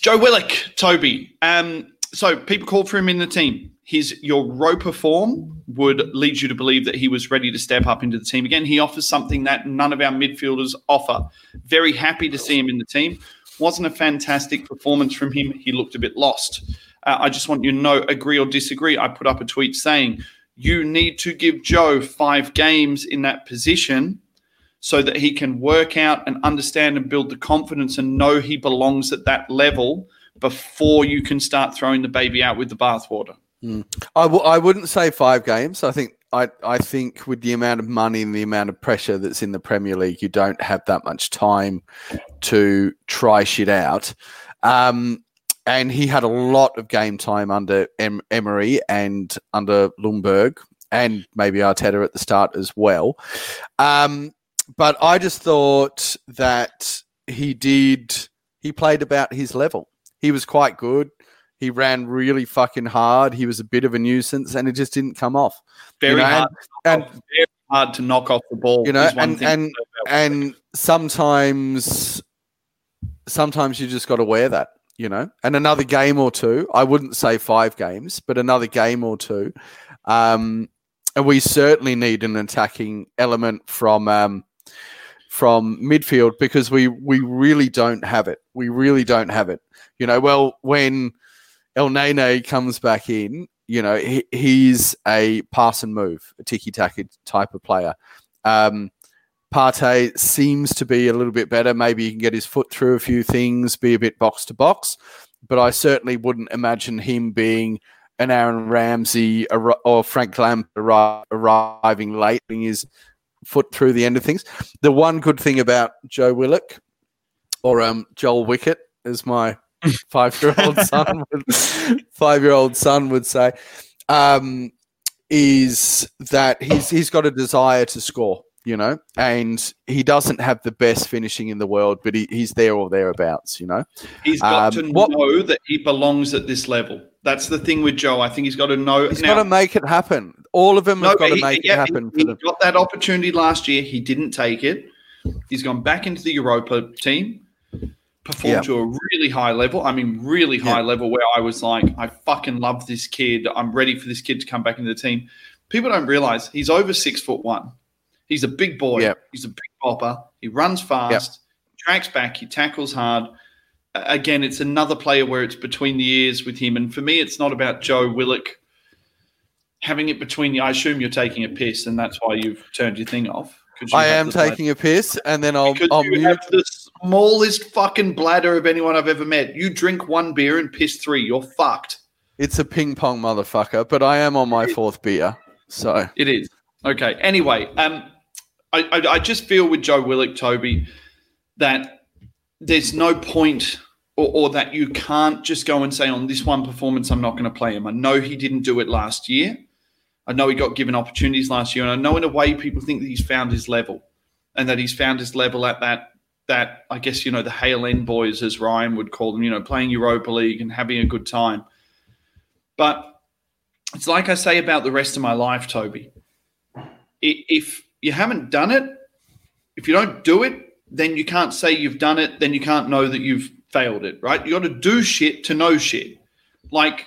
S2: Joe Willock, Toby. Um, so people called for him in the team his Europa form would lead you to believe that he was ready to step up into the team again. He offers something that none of our midfielders offer. Very happy to see him in the team. Wasn't a fantastic performance from him. He looked a bit lost. Uh, I just want you to know, agree or disagree. I put up a tweet saying you need to give Joe five games in that position so that he can work out and understand and build the confidence and know he belongs at that level before you can start throwing the baby out with the bathwater.
S3: Mm. I w- I wouldn't say five games. I think I I think with the amount of money and the amount of pressure that's in the Premier League, you don't have that much time to try shit out. Um, and he had a lot of game time under em- Emery and under Ljungberg and maybe Arteta at the start as well. Um, but I just thought that he did. He played about his level. He was quite good. He ran really fucking hard. He was a bit of a nuisance, and it just didn't come off.
S2: Very
S3: you know,
S2: hard.
S3: and,
S2: And, very hard to knock off the ball.
S3: You know,
S2: one
S3: and- and-
S2: to say about
S3: and sometimes sometimes you just got to wear that you know and another game or two. I wouldn't say five games but another game or two. Um and we certainly need an attacking element from um from midfield because we we really don't have it. We really don't have it. You know well when Elneny comes back in you know he, he's a pass and move a tiki-taka type of player. Um Partey seems to be a little bit better. Maybe he can get his foot through a few things, be a bit box to box. But I certainly wouldn't imagine him being an Aaron Ramsey or Frank Lampard arri- arriving late, getting his foot through the end of things. The one good thing about Joe Willock or um, Joel Wickett, as my five-year-old son would, five-year-old son would say, um, is that he's he's got a desire to score you know, and he doesn't have the best finishing in the world, but he, he's there or thereabouts, you know.
S2: He's got
S3: Um,
S2: to
S3: what-
S2: know that he belongs at this level. That's the thing with Joe. I think he's got to know.
S3: He's
S2: now-
S3: got to make it happen. All of them
S2: No,
S3: have got
S2: but
S3: to make
S2: yeah,
S3: it happen
S2: He, he got that opportunity last year. He didn't take it. He's gone back into the Europa team, performed
S3: Yeah.
S2: to a really high level. I mean, really high level where I was like, I fucking love this kid. I'm ready for this kid to come back into the team. People don't realize he's over six foot one. He's a big boy.
S3: Yep.
S2: He's a big bopper. He runs fast, tracks back, he tackles hard. Again, it's another player where it's between the ears with him. And for me, it's not about Joe Willock having it between the. I assume you're taking a piss, and that's why you've turned your thing off.
S3: I am taking a piss, and then I'll,
S2: because
S3: I'll
S2: you
S3: mute.
S2: have the smallest fucking bladder of anyone I've ever met. You drink one beer and piss three. You're fucked.
S3: It's a ping pong motherfucker, but I am on my fourth beer, so
S2: It is. Okay. Anyway, um, I, I, just feel with Joe Willock, Toby, that there's no point or, or that you can't just go and say on this one performance, I'm not going to play him. I know he didn't do it last year. I know he got given opportunities last year. And I know in a way people think that he's found his level and that he's found his level at that, that I guess, you know, the Hale End boys, as Ryan would call them, you know, playing Europa League and having a good time. But it's like I say about the rest of my life, Toby if you haven't done it, if you don't do it, then you can't say you've done it. Then you can't know that you've failed it, right? You got to do shit to know shit. Like,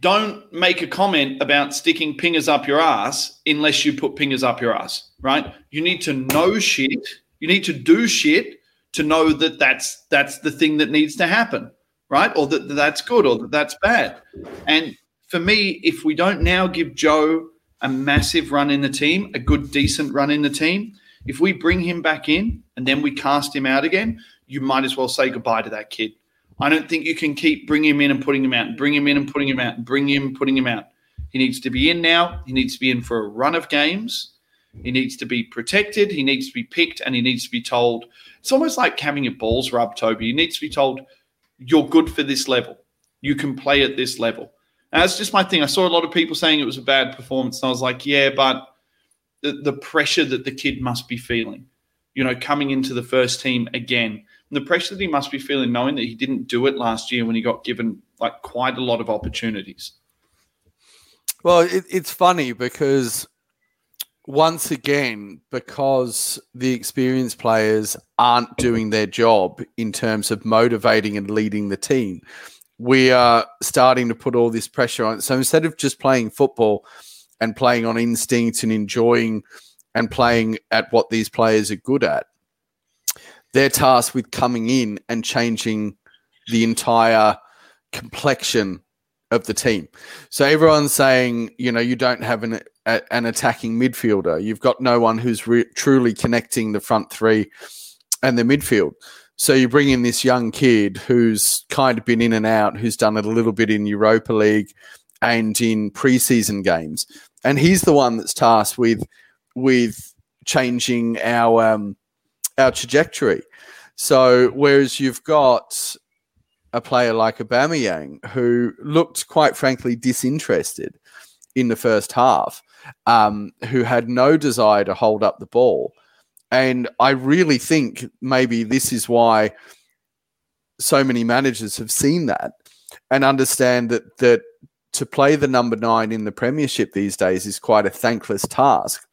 S2: don't make a comment about sticking pingers up your ass unless you put pingers up your ass, right? You need to know shit. You need to do shit to know that that's that's the thing that needs to happen, right? Or that that's good or that that's bad. And for me, if we don't now give Joe a massive run in the team, a good, decent run in the team, if we bring him back in and then we cast him out again, you might as well say goodbye to that kid. I don't think you can keep bringing him in and putting him out, and bring him in and putting him out, and bring him, putting him out. He needs to be in now. He needs to be in for a run of games. He needs to be protected. He needs to be picked, and he needs to be told. It's almost like having your balls rubbed, Toby. He needs to be told, "You're good for this level. You can play at this level." That's just my thing. I saw a lot of people saying it was a bad performance, and I was like, "Yeah, but the, the pressure that the kid must be feeling, you know, coming into the first team again, the pressure that he must be feeling, knowing that he didn't do it last year when he got given like quite a lot of opportunities."
S3: Well, it, it's funny because once again, because the experienced players aren't doing their job in terms of motivating and leading the team, we are starting to put all this pressure on. So instead of just playing football and playing on instinct and enjoying and playing at what these players are good at, they're tasked with coming in and changing the entire complexion of the team. So everyone's saying, you know, you don't have an a, an attacking midfielder. You've got no one who's re- truly connecting the front three and the midfield. So you bring in this young kid who's kind of been in and out, who's done it a little bit in Europa League and in preseason games, and he's the one that's tasked with with changing our um, our trajectory. So whereas you've got a player like Aubameyang who looked quite frankly disinterested in the first half, um, who had no desire to hold up the ball, And I really think maybe this is why so many managers have seen that and understand that that to play the number nine in the premiership these days is quite a thankless task.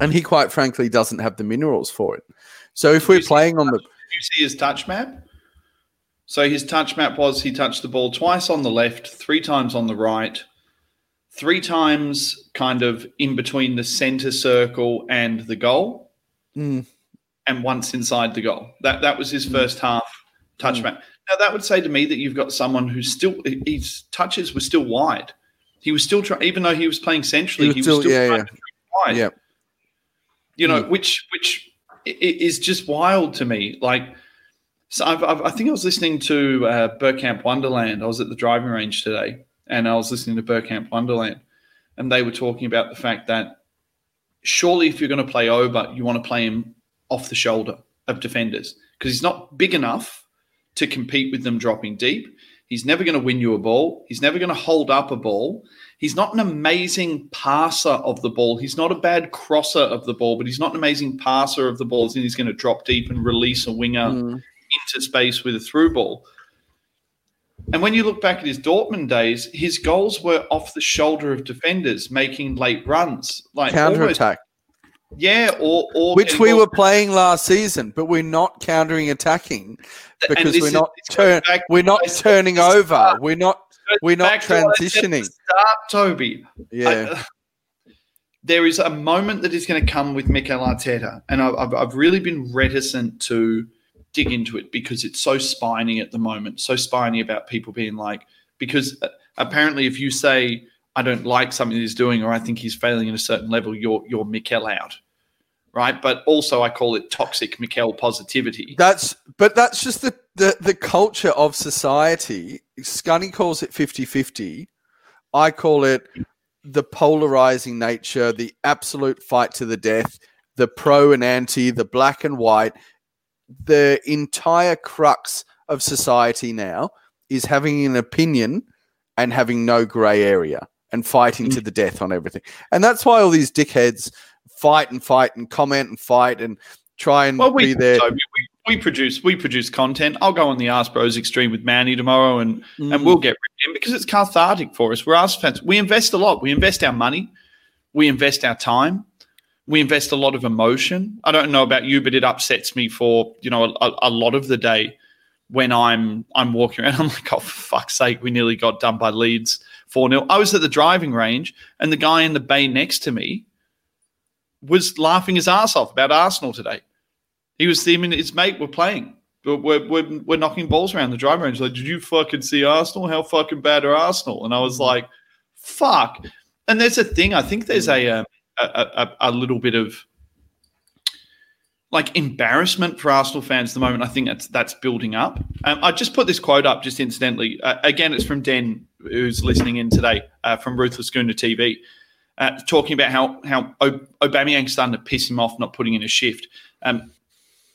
S3: And he quite frankly doesn't have the minerals for it. So if we're playing on the
S2: you see his touch map? So his touch map was he touched the ball twice on the left, three times on the right, three times kind of in between the center circle and the goal,
S3: Mm.
S2: and once inside the goal. That that was his first half touch
S3: Mm.
S2: Now that would say to me that you've got someone who still his touches were still wide. He was still trying, even though he was playing centrally,
S3: He
S2: he
S3: was
S2: was
S3: still-
S2: still,
S3: yeah,
S2: trying
S3: yeah.
S2: wide.
S3: Yeah.
S2: you know,
S3: Mm.
S2: which which is just wild to me. Like, so I've, I've, I think I was listening to uh, Bergkamp Wonderland. I was at the driving range today, and I was listening to Bergkamp Wonderland, and they were talking about the fact that surely if you're going to play Auba, you want to play him off the shoulder of defenders because he's not big enough to compete with them dropping deep. He's never going to win you a ball. He's never going to hold up a ball. He's not an amazing passer of the ball. He's not a bad crosser of the ball, but he's not an amazing passer of the balls. And he's going to drop deep and release a winger
S3: Mm.
S2: into space with a through ball. And when you look back at his Dortmund days, his goals were off the shoulder of defenders, making late runs, like
S3: counter
S2: almost-
S3: attack,
S2: yeah, or or
S3: which we were playing last season, but we're not countering attacking because we're
S2: is-
S3: not turn,
S2: back-
S3: we're not turning
S2: at
S3: over.
S2: start.
S3: We're not we're not
S2: back to what I said at the
S3: transitioning.
S2: Start, Toby.
S3: yeah.
S2: I- there is a moment that is going to come with Mikel Arteta, and I've, I've really been reticent to dig into it because it's so spiny at the moment, so spiny about people being like, because uh, apparently if you say I don't like something he's doing or I think he's failing at a certain level, you're you're Mikel out, right? But also I call it toxic Mikel positivity.
S3: That's but that's just the, the the culture of society. Scunny calls it 50-50. I call it the polarizing nature, the absolute fight to the death, the pro and anti, the black and white. The entire crux of society now is having an opinion and having no gray area and fighting to the death on everything. And that's why all these dickheads fight and fight and comment and fight and try and
S2: Well, we,
S3: be there.
S2: Toby, we, we produce we produce content. I'll go on the Arse Bros Extreme with Manny tomorrow, and
S3: Mm.
S2: and we'll get ripped in because it's cathartic for us. We're Ask fans. We invest a lot. We invest our money. We invest our time. We invest a lot of emotion. I don't know about you, but it upsets me for you know a, a lot of the day when I'm I'm walking around. I'm like, oh fuck's sake, we nearly got done by Leeds four 0 I was at the driving range, and the guy in the bay next to me was laughing his ass off about Arsenal today. He was him and his mate were playing. We're, we're, we're, we're knocking balls around the driving range. Like, did you fucking see Arsenal? How fucking bad are Arsenal? And I was like, fuck. And there's a thing. I think there's a um, a, a, little bit of like embarrassment for Arsenal fans at the moment. I think that's that's building up. Um, I just put this quote up just incidentally. Uh, again, it's from Den, who's listening in today uh, from Ruthless Schooner TV, uh, talking about how how Aubameyang's starting to piss him off not putting in a shift. Um,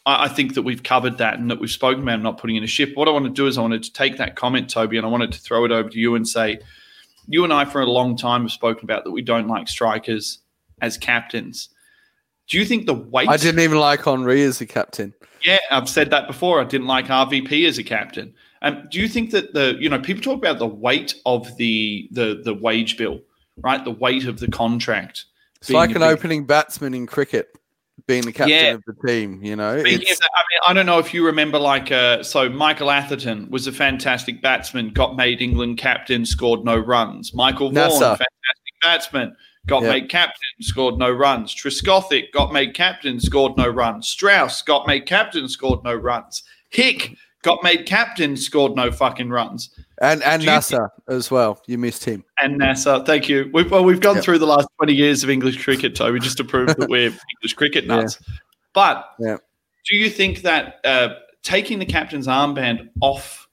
S2: I, I think that we've covered that and that we've spoken about not putting in a shift. What I want to do is I wanted to take that comment, Toby, and I wanted to throw it over to you and say, you and I for a long time have spoken about that we don't like strikers as captains. Do you think the weight?
S3: I didn't even like Henry as a captain.
S2: Yeah, I've said that before. I didn't like RVP as a captain. Um, do you think that the you know people talk about the weight of the the the wage bill, right? The weight of the contract.
S3: It's like an
S2: big-
S3: opening batsman in cricket, being the captain
S2: Yeah.
S3: of the team. You know,
S2: that, I mean, I don't know if you remember, like, uh, so Michael Atherton was a fantastic batsman, got made England captain, scored no runs. Michael Vaughan,
S3: Nasser.
S2: fantastic batsman, got
S3: Yeah.
S2: made captain, scored no runs. Trescothick got made captain, scored no runs. Strauss got made captain, scored no runs. Hick got made captain, scored no fucking runs.
S3: and and Nasser as well. You missed him.
S2: And Nasser, thank you. We've, well, we've gone
S3: Yep.
S2: through the last 20 years of English cricket, Toby, just to prove that we're English cricket nuts. But
S3: Yeah.
S2: do you think that uh, taking the captain's armband off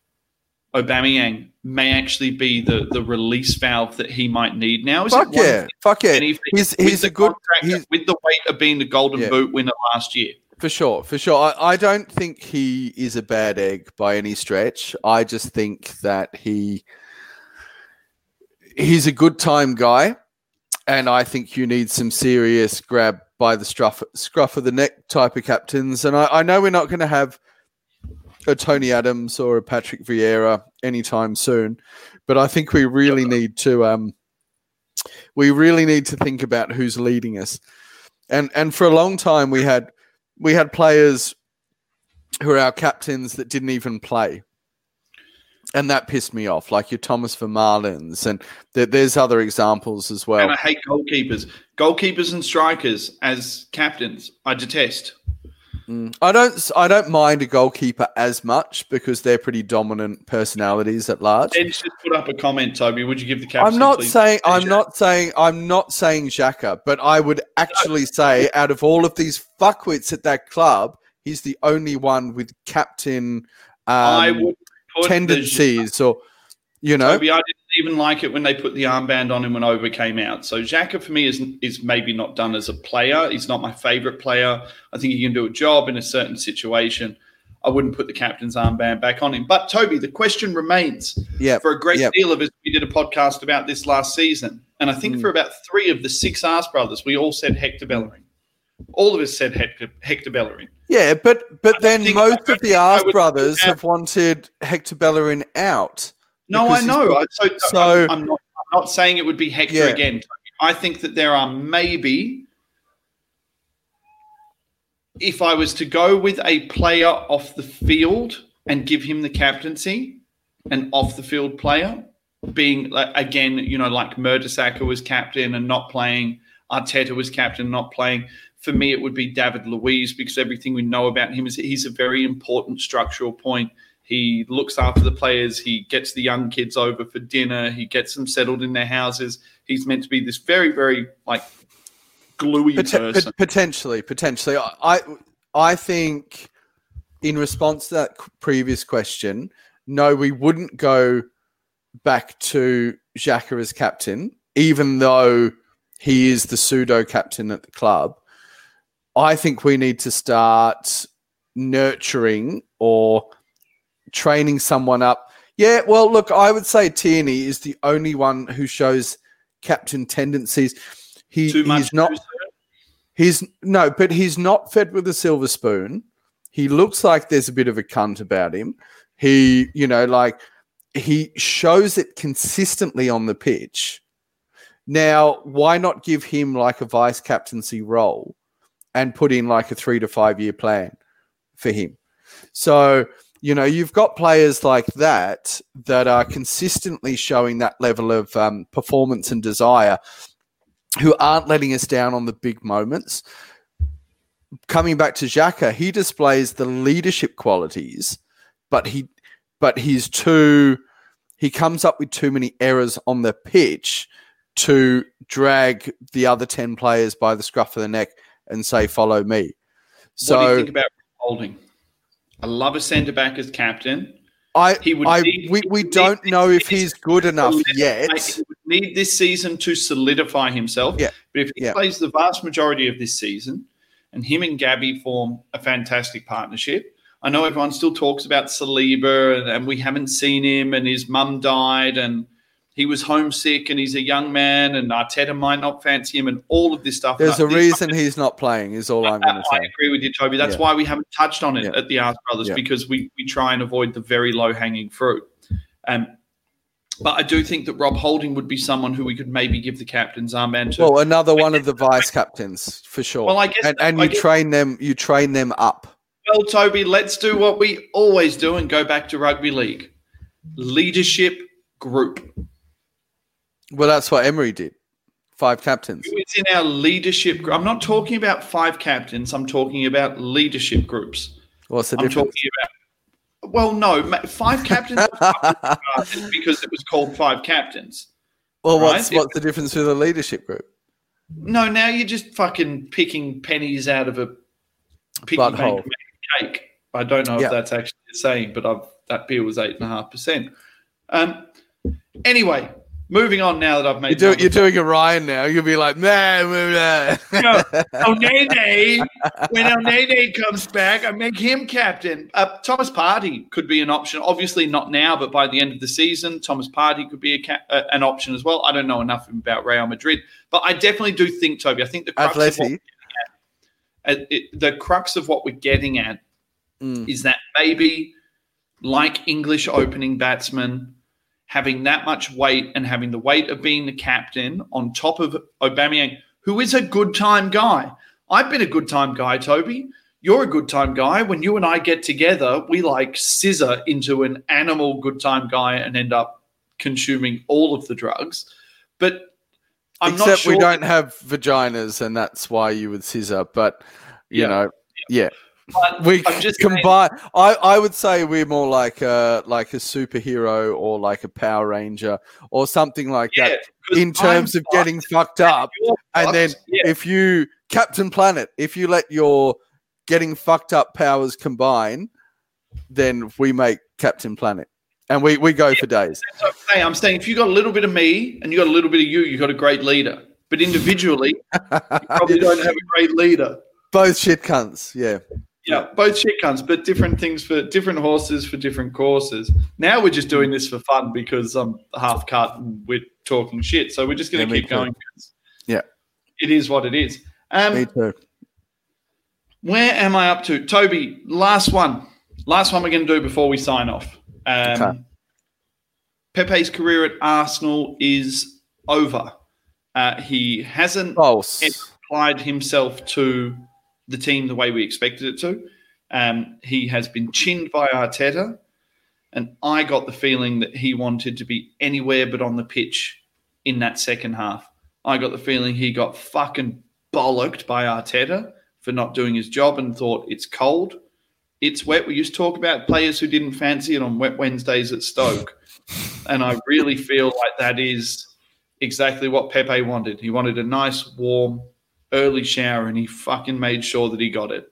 S2: Aubameyang may actually be the, the release valve that he might need now? Is
S3: Fuck yeah, fuck yeah.
S2: anything
S3: He's he's a good he's
S2: with the weight of being the Golden
S3: Yeah.
S2: Boot winner last year?
S3: for sure, for sure. I, I don't think he is a bad egg by any stretch. I just think that he he's a good time guy, and I think you need some serious grab by the scruff, scruff of the neck type of captains. And I, I know we're not going to have a Tony Adams or a Patrick Vieira anytime soon, but I think we really need to um, we really need to think about who's leading us. And and for a long time we had we had players who are our captains that didn't even play. And that pissed me off, like your Thomas Vermaelens, and th- there's other examples as well.
S2: And I hate goalkeepers, goalkeepers and strikers as captains. I detest.
S3: Mm. I don't. I don't mind a goalkeeper as much because they're pretty dominant personalities at large.
S2: Ed's just put up a comment, Toby. Would you give the captain?
S3: I'm not saying. I'm not saying. I'm not saying Xhaka, but I would actually say, out of all of these fuckwits at that club, he's the only one with captain um,
S2: I would
S3: tendencies,
S2: the,
S3: or you know.
S2: Toby, I didn't even like it when they put the armband on him when Over came out. So Xhaka for me is is maybe not done as a player. He's not my favourite player. I think he can do a job in a certain situation. I wouldn't put the captain's armband back on him. But Toby, the question remains.
S3: Yeah.
S2: For a great
S3: Yep.
S2: deal of us, we did a podcast about this last season, and I think
S3: Mm.
S2: for about three of the six Arse brothers, we all said Hector Bellerin. All of us said Hector, Hector Bellerin.
S3: Yeah, but but
S2: I
S3: then most of the
S2: Arse
S3: brothers have wanted Hector Bellerin out.
S2: No, I know. I- So,
S3: so-
S2: I'm, not. I'm not saying it would be Hector
S3: Yeah.
S2: again. I think that there are maybe, if I was to go with a player off the field and give him the captaincy, an off the field player, being like, again, you know, like Mertesacker was captain and not playing, Arteta was captain and not playing. For me, it would be David Luiz because everything we know about him is he's a very important structural point. He looks after the players. He gets the young kids over for dinner. He gets them settled in their houses. He's meant to be this very, very like gluey
S3: Pot-
S2: person.
S3: pot- potentially, potentially. I, I I think in response to that previous question, no, we wouldn't go back to Xhaka as captain, even though he is the pseudo captain at the club. I think we need to start nurturing or training someone up. Yeah, well, look, I would say Tierney is the only one who shows captain tendencies. He,
S2: Too much.
S3: he's not? He's no, but he's not fed with a silver spoon. He looks like there's a bit of a cunt about him. He, you know, like he shows it consistently on the pitch. Now, why not give him like a vice captaincy role and put in like a three to five year plan for him? So, you know, you've got players like that that are consistently showing that level of um, performance and desire who aren't letting us down on the big moments. Coming back to Xhaka, he displays the leadership qualities, but he but he's too he comes up with too many errors on the pitch to drag the other 10 players by the scruff of the neck and say follow me. So
S2: what do you think about holding? I love a centre back as captain.
S3: I,
S2: He would
S3: I
S2: need-
S3: we, we don't know if he's good enough yet.
S2: He would need this season to solidify himself.
S3: Yeah.
S2: But if he
S3: Yeah.
S2: plays the vast majority of this season and him and Gabby form a fantastic partnership, I know everyone still talks about Saliba and, and we haven't seen him and his mum died and he was homesick and he's a young man and Arteta might not fancy him and all of this stuff.
S3: There's a reason he's not playing, is all I'm going to say.
S2: I agree with you, Toby. That's
S3: Yeah.
S2: why we haven't touched on it
S3: Yeah.
S2: at the Arse Brothers
S3: Yeah.
S2: because we, we try and avoid the very low hanging fruit. Um, but I do think that Rob Holding would be someone who we could maybe give the captain's armband to.
S3: Well, another one of the vice captains for sure.
S2: Well, I guess-
S3: and, and
S2: I
S3: you
S2: guess-
S3: train them, you train them up.
S2: Well, Toby, let's do what we always do and go back to rugby league leadership group.
S3: Well, that's what Emery did. Five captains.
S2: Is in our leadership group? I'm not talking about five captains. I'm talking about leadership groups.
S3: What's the
S2: I'm
S3: difference?
S2: talking about. Well, no, five captains because it was called five captains.
S3: Well,
S2: right?
S3: what's what's the difference with a leadership group?
S2: No, now you're just fucking picking pennies out of a
S3: Butthole.
S2: bank cake. I don't know
S3: Yeah.
S2: if that's actually the saying, but I've, that beer was eight and a half percent. Um. Anyway, moving on. Now that I've made
S3: You're, do, you're doing a Ryan now. You'll be like, man,
S2: No, oh, Nene. When Elneny comes back, I make him captain. Uh, Thomas Partey could be an option. Obviously, not now, but by the end of the season, Thomas Partey could be a ca- uh, an option as well. I don't know enough about Real Madrid, but I definitely do think, Toby, I think the crux of what uh, it, the crux of what we're getting at
S3: Mm.
S2: is that maybe, like English opening batsmen, having that much weight and having the weight of being the captain on top of Aubameyang, who is a good time guy. I've been a good time guy, Toby. You're a good time guy. When you and I get together, we like scissor into an animal good time guy and end up consuming all of the drugs. But I'm
S3: Except
S2: not sure.
S3: we don't have vaginas, and that's why you would scissor. But you
S2: Yeah.
S3: know, yeah,
S2: but
S3: we
S2: I'm just saying-
S3: combine. I I would say we're more like a like a superhero or like a Power Ranger or something like
S2: Yeah,
S3: that in terms
S2: I'm
S3: of getting fucked up.
S2: You're
S3: And then
S2: yeah,
S3: If you Captain Planet, if you let your getting fucked up powers combine, then we make Captain Planet, and we we go for days.
S2: okay. I'm saying if you got a little bit of me and you got a little bit of you, you got a great leader. But individually, you probably don't have a great leader.
S3: Both shit cunts. Yeah.
S2: Yeah, both shit cunts, but different things for different horses for different courses. Now we're just doing this for fun because I'm half cut and we're talking shit. So we're just going to
S3: me
S2: keep going.
S3: Yeah.
S2: it is what it is. Um,
S3: Me too.
S2: Where am I up to? Toby, last one. Last one we're going to do before we sign off. Um,
S3: Okay.
S2: Pepe's career at Arsenal is over. Uh, he hasn't
S3: False.
S2: applied himself to the team the way we expected it to. Um, he has been chinned by Arteta, and I got the feeling that he wanted to be anywhere but on the pitch in that second half. I got the feeling he got fucking bollocked by Arteta for not doing his job and thought it's cold, it's wet. We used to talk about players who didn't fancy it on wet Wednesdays at Stoke, and I really feel like that is exactly what Pepe wanted. He wanted a nice, warm, early shower, and he fucking made sure that he got it.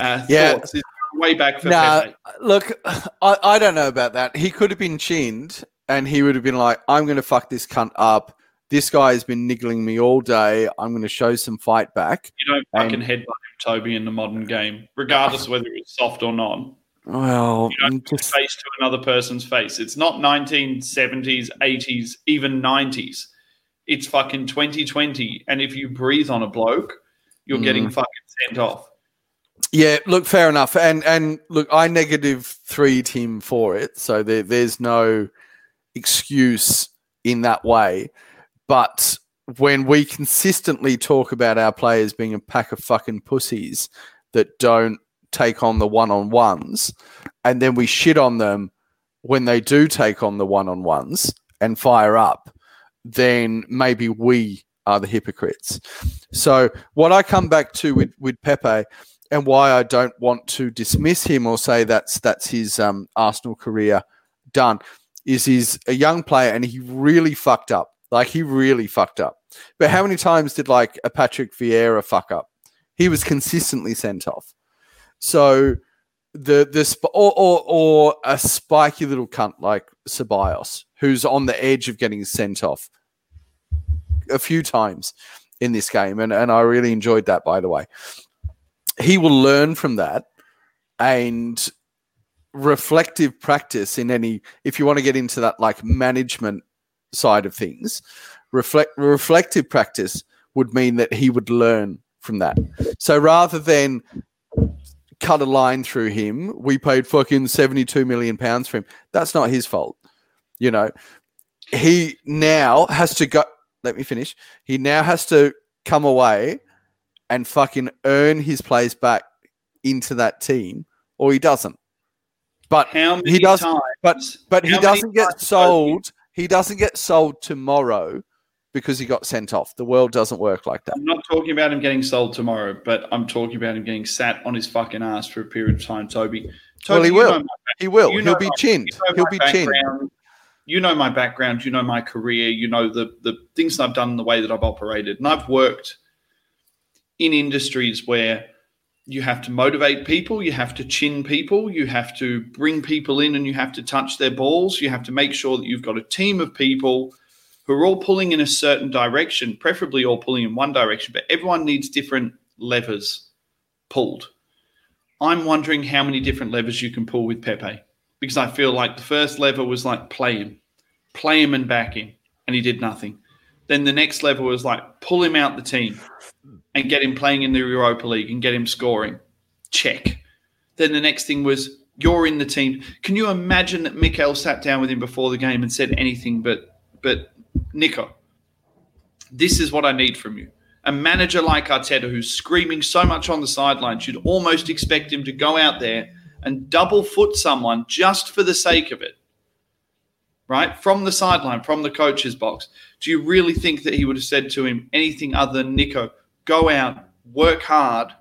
S2: Uh,
S3: Yeah.
S2: thoughts? Is there a way back for
S3: Nah,
S2: Pepe.
S3: look, I, I don't know about that. He could have been chinned and he would have been like, I'm going to fuck this cunt up. This guy has been niggling me all day. I'm going to show some fight back.
S2: You don't
S3: and-
S2: headbutt him, Toby, in the modern game, regardless whether it's soft or not.
S3: Well,
S2: You don't
S3: just,
S2: face to another person's face. It's not 1970s, 80s, even 90s. It's fucking 2020. And if you breathe on a bloke, you're
S3: Mm.
S2: getting fucking sent off.
S3: yeah, look, fair enough. And and look, I negative three him for it. So there, there's no excuse in that way. But when we consistently talk about our players being a pack of fucking pussies that don't take on the one on ones, and then we shit on them when they do take on the one on ones and fire up, then maybe we are the hypocrites. So, what I come back to with, with Pepe and why I don't want to dismiss him or say that's that's his um, Arsenal career done is he's a young player and he really fucked up. Like he really fucked up. But how many times did like a Patrick Vieira fuck up? He was consistently sent off. So the the sp- or, or or a spiky little cunt like Ceballos who's on the edge of getting sent off a few times in this game and and I really enjoyed that by the way. He will learn from that and reflective practice in any if you want to get into that like management side of things reflect reflective practice would mean that he would learn from that. So rather than cut a line through him we paid fucking 72 million pounds for him. That's not his fault you know he now has to go let me finish he now has to come away and fucking earn his place back into that team or he doesn't but
S2: How many
S3: he doesn't.
S2: Times,
S3: but but he doesn't get sold. He doesn't get sold tomorrow because he got sent off. The world doesn't work like that.
S2: I'm not talking about him getting sold tomorrow, but I'm talking about him getting sat on his fucking ass for a period of time, Toby. Toby
S3: Well, he will. He will.
S2: You
S3: He'll be chinned.
S2: you know
S3: He'll be chinned.
S2: You know my background. You know my career. You know the the things I've done, the way that I've operated, and I've worked in industries where you have to motivate people, you have to chin people, you have to bring people in, and you have to touch their balls. You have to make sure that you've got a team of people who are all pulling in a certain direction, preferably all pulling in one direction, but everyone needs different levers pulled. I'm wondering how many different levers you can pull with Pepe because I feel like the first level was like play him, play him and back him, and he did nothing. Then the next level was like pull him out the team and get him playing in the Europa League and get him scoring. Check. Then the next thing was you're in the team. Can you imagine that Mikel sat down with him before the game and said anything but but Nico, this is what I need from you. A manager like Arteta who's screaming so much on the sidelines, you'd almost expect him to go out there and double foot someone just for the sake of it. Right? From the sideline, from the coach's box. Do you really think that he would have said to him anything other than Nico, go out, work hard,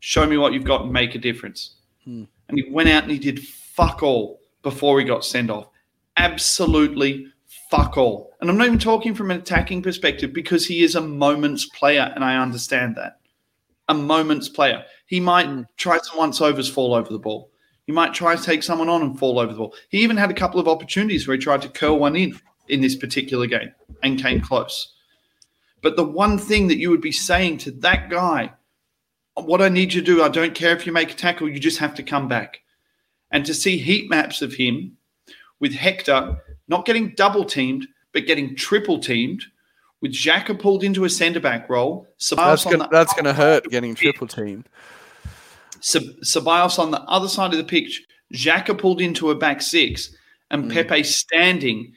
S2: show me what you've got and make a difference?
S3: Hmm.
S2: And he went out and he did fuck all before he got sent off. Absolutely fuck all. And I'm not even talking from an attacking perspective because he is a moments player, and I understand that. A moments player. He might
S3: Mm.
S2: try some once overs, fall over the ball. He might try to take someone on and fall over the ball. He even had a couple of opportunities where he tried to curl one in in this particular game and came close. But the one thing that you would be saying to that guy, what I need you to do, I don't care if you make a tackle, you just have to come back. And to see heat maps of him with Hector not getting double teamed, but getting triple teamed, with Xhaka pulled into a centre back role,
S3: That's gonna, that's gonna hurt getting triple teamed.
S2: Ceballos on the other side of the pitch, Xhaka pulled into a back six, and
S3: Mm.
S2: Pepe standing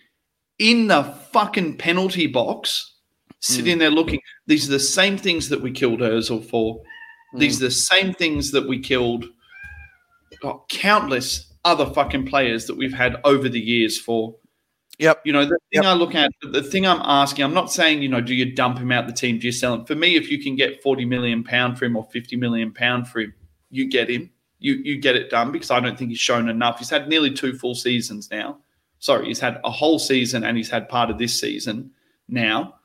S2: in the fucking penalty box, sitting there looking. These are the same things that we killed Özil for. These are the same things that we killed oh, countless other fucking players that we've had over the years for.
S3: Yep.
S2: You know, the thing
S3: Yep.
S2: I look at, the thing I'm asking, I'm not saying, you know, do you dump him out the team? Do you sell him? For me, if you can get 40 million pound for him or 50 million pound for him, you get him. You you get it done because I don't think he's shown enough. He's had nearly two full seasons now. Sorry, he's had a whole season and he's had part of this season now.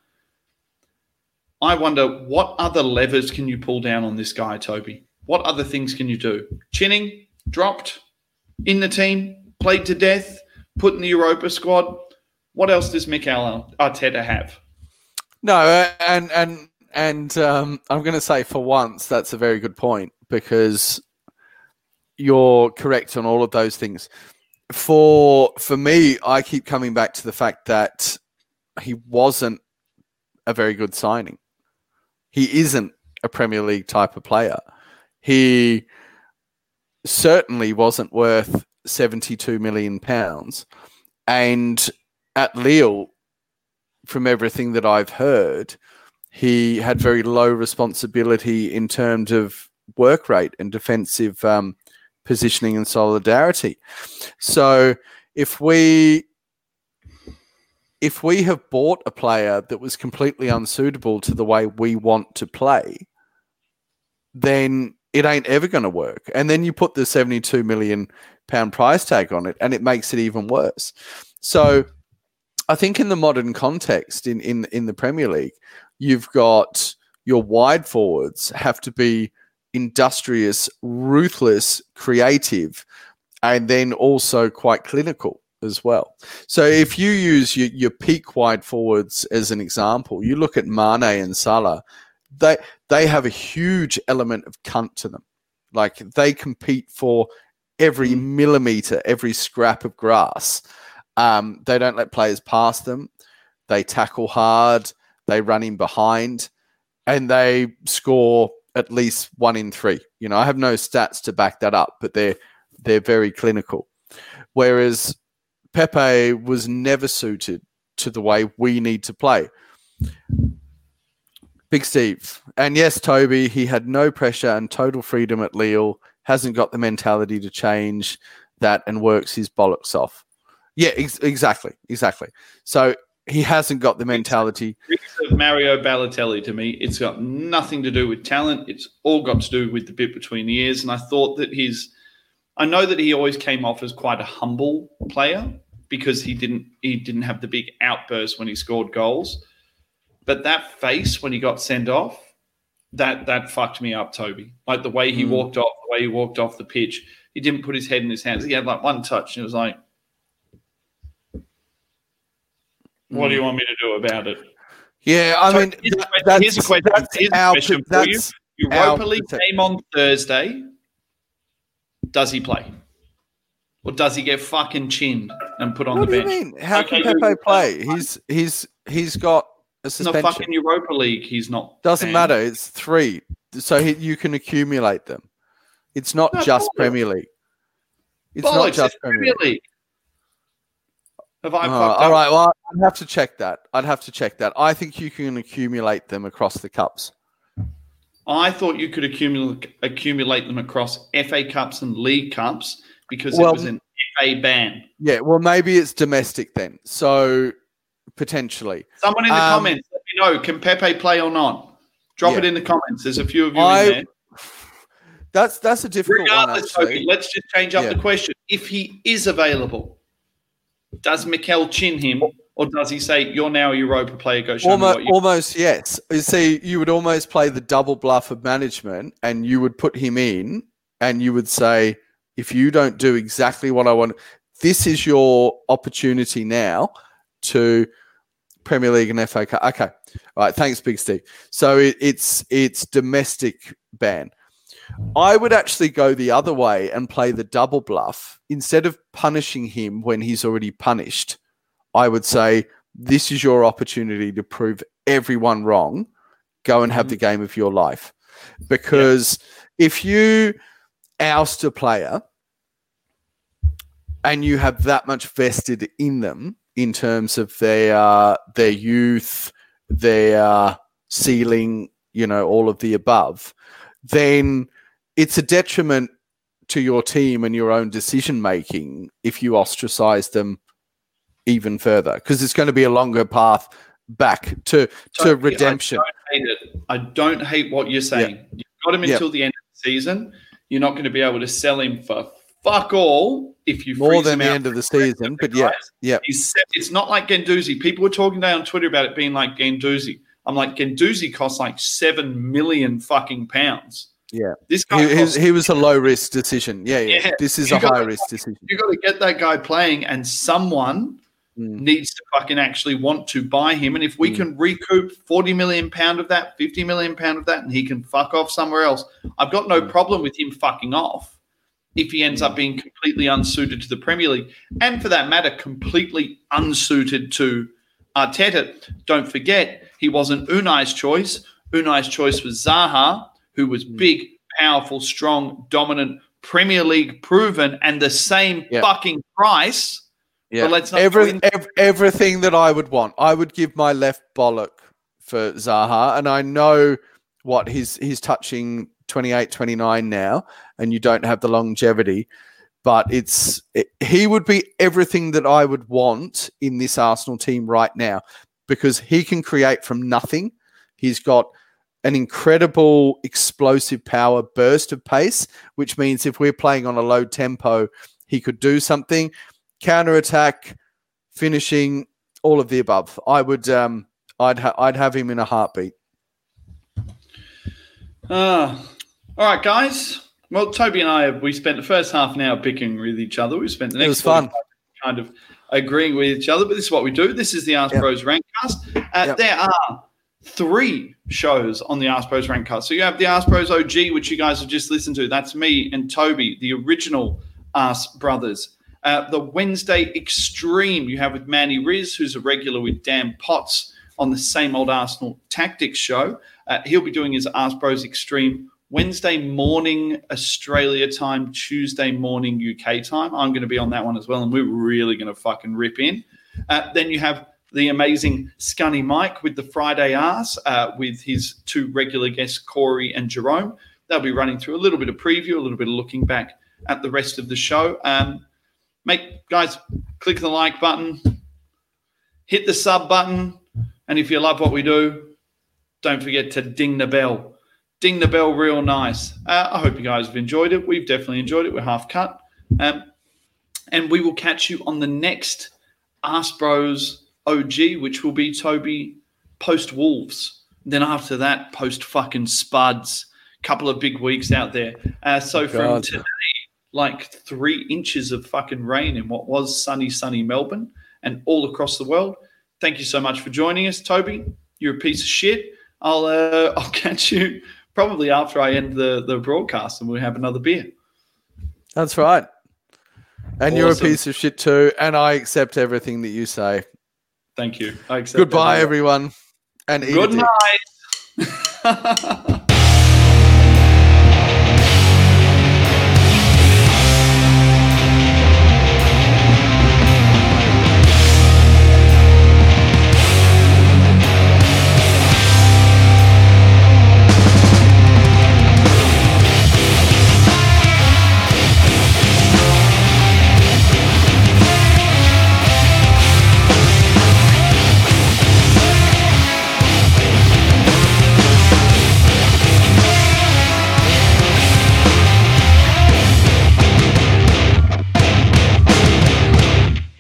S2: I wonder what other levers can you pull down on this guy, Toby? What other things can you do? Chinning, dropped, in the team, played to death, put in the Europa squad. What else does Mikel Arteta have?
S3: No, and and and um, I'm going to say for once that's a very good point because you're correct on all of those things. For for me, I keep coming back to the fact that he wasn't a very good signing. He isn't a Premier League type of player. He certainly wasn't worth 72 million pounds, and at Lille, from everything that I've heard, he had very low responsibility in terms of work rate and defensive um, positioning and solidarity. So if we if we have bought a player that was completely unsuitable to the way we want to play, then it ain't ever going to work. And then you put the 72 million pound price tag on it and it makes it even worse. So I think in the modern context in, in, in the Premier League, you've got your wide forwards have to be industrious, ruthless, creative, and then also quite clinical as well. So if you use your, your peak wide forwards as an example, you look at Mane and Salah, they they have a huge element of cunt to them. Like they compete for every millimeter, every scrap of grass. Um, they don't let players pass them. They tackle hard. They run in behind, and they score at least one in three. You know, I have no stats to back that up, but they're they're very clinical. Whereas Pepe was never suited to the way we need to play. Big Steve. And yes, Toby, he had no pressure and total freedom at Lille, hasn't got the mentality to change that and works his bollocks off. Yeah, ex- exactly. Exactly. So he hasn't got the mentality.
S2: Mario Balotelli to me, it's got nothing to do with talent. It's all got to do with the bit between the ears. And I thought that his, I know that he always came off as quite a humble player because he didn't he didn't have the big outburst when he scored goals. But that face when he got sent off, that that fucked me up, Toby. Like the way he
S3: Mm.
S2: walked off, the way he walked off the pitch. He didn't put his head in his hands. He had like one touch, and it was like, "What do you want mm-hmm. me to do about it?"
S3: Yeah, I
S2: So
S3: mean,
S2: here's a
S3: that-
S2: question-
S3: that's,
S2: here's a question-
S3: that's
S2: here's a
S3: our,
S2: question for you. Europa League game on Thursday. Does he play? Or does he get fucking chinned and put on
S3: what
S2: the
S3: do you
S2: bench?
S3: mean? How can Pepe play? He's he's he's got A
S2: In the fucking Europa League, he's not.
S3: Doesn't
S2: banned.
S3: matter. It's three, so he, you can accumulate them. It's not
S2: No,
S3: just. Premier League. It's
S2: Bollocks,
S3: not just
S2: it's
S3: Premier
S2: Premier
S3: League.
S2: League. Have I
S3: Oh,
S2: fucked up?
S3: right. Well, I'd have to check that. I'd have to check that. I think you can accumulate them across the cups.
S2: I thought you could accumulate accumulate them across FA Cups and League Cups because
S3: Well-
S2: it was an FA ban.
S3: Yeah. Well, maybe it's domestic then. So potentially.
S2: Someone in the
S3: Um,
S2: comments, let me know. Can Pepe play or not? Drop
S3: Yeah.
S2: it in the comments. There's a few of you
S3: I-
S2: in there.
S3: That's that's a difficult one.
S2: Regardless, let's just change up
S3: Yeah.
S2: the question. If he is available, does Mikel chin him or does he say, You're now a Europa player, go show
S3: Almost,
S2: you
S3: almost yes. You see, you would almost play the double bluff of management, and you would put him in, and you would say, if you don't do exactly what I want, this is your opportunity now to Premier League and FA Cup. Okay, all right. Thanks, Big Steve. So it, it's it's domestic ban. I would actually go the other way and play the double bluff instead of punishing him when he's already punished. I would say this is your opportunity to prove everyone wrong. Go and have the mm-hmm. game of your life. Because if you oust a player and you have that much vested in them in terms of their uh, their youth, their uh, ceiling, you know, all of the above, then it's a detriment to your team and your own decision making if you ostracize them even further because it's going to be a longer path back to to redemption.
S2: I don't hate it. I don't hate what you're saying. You've got him
S3: Yeah.
S2: until the end of the season. You're not going to be able to sell him for fuck all if you
S3: More than the end of the season,
S2: the
S3: but yeah,
S2: guys.
S3: yeah.
S2: He's it's not like Guendouzi. People were talking today on Twitter about it being like Guendouzi. I'm like, Guendouzi costs like seven million fucking pounds.
S3: Yeah.
S2: This guy
S3: He,
S2: costs,
S3: he was a low risk decision. Yeah, yeah.
S2: Yeah.
S3: This is
S2: You
S3: a high risk decision.
S2: you got to get that guy playing, and someone
S3: Mm.
S2: needs to fucking actually want to buy him. And if we
S3: Mm.
S2: can recoup 40 million pound of that, 50 million pound of that, and he can fuck off somewhere else, I've got no
S3: Mm.
S2: problem with him fucking off if he ends up being completely unsuited to the Premier League. And for that matter, completely unsuited to Arteta. Don't forget, he wasn't Unai's choice. Unai's choice was Zaha, who was
S3: Mm.
S2: big, powerful, strong, dominant, Premier League proven, and the same
S3: Yeah.
S2: fucking price.
S3: Yeah.
S2: But let's not
S3: Every,
S2: in-
S3: ev- everything that I would want. I would give my left bollock for Zaha. And I know what he's he's touching 28, 29 now, and you don't have the longevity. But it's it, he would be everything that I would want in this Arsenal team right now because he can create from nothing. He's got an incredible explosive power burst of pace, which means if we're playing on a low tempo, he could do something counter attack, finishing, all of the above. I would, um, I'd, ha- I'd have him in a heartbeat.
S2: Ah, all right, guys. Well, Toby and I, we spent the first half an hour picking with each other. We spent the
S3: It
S2: next
S3: was fun.
S2: kind of agreeing with each other, but this is what we do. This is the Arse
S3: Yep.
S2: Bros Rankcast. Uh,
S3: Yep.
S2: There are three shows on the Arse Bros Rankcast. So you have the Arse Bros OG, which you guys have just listened to. That's me and Toby, the original Arse Brothers. Uh, the Wednesday Extreme you have with Manny Riz, who's a regular with Dan Potts on the same old Arsenal Tactics show. Uh, he'll be doing his Arse Bros Extreme Wednesday morning Australia time, Tuesday morning UK time. I'm going to be on that one as well, and we're really going to fucking rip in. Uh, then you have the amazing Scunny Mike with the Friday Ass uh, with his two regular guests, Corey and Jerome. They'll be running through a little bit of preview, a little bit of looking back at the rest of the show. Um, make guys click the like button, hit the sub button, and if you love what we do, don't forget to ding the bell. Ding the bell real nice. Uh, I hope you guys have enjoyed it. We've definitely enjoyed it. We're half cut. Um, and we will catch you on the next Arse Bros OG, which will be Toby post Wolves. Then after that, post fucking Spuds. Couple of big weeks out there. Uh, so from
S3: God.
S2: today, like three inches of fucking rain in what was sunny, sunny Melbourne and all across the world. Thank you so much for joining us, Toby. You're a piece of shit. I'll uh, I'll catch you probably after I end the, the broadcast and we'll have another beer.
S3: That's right. And you're a piece of shit too. And I accept everything that you say.
S2: Thank you.
S3: Goodbye, everyone. And
S2: Good night.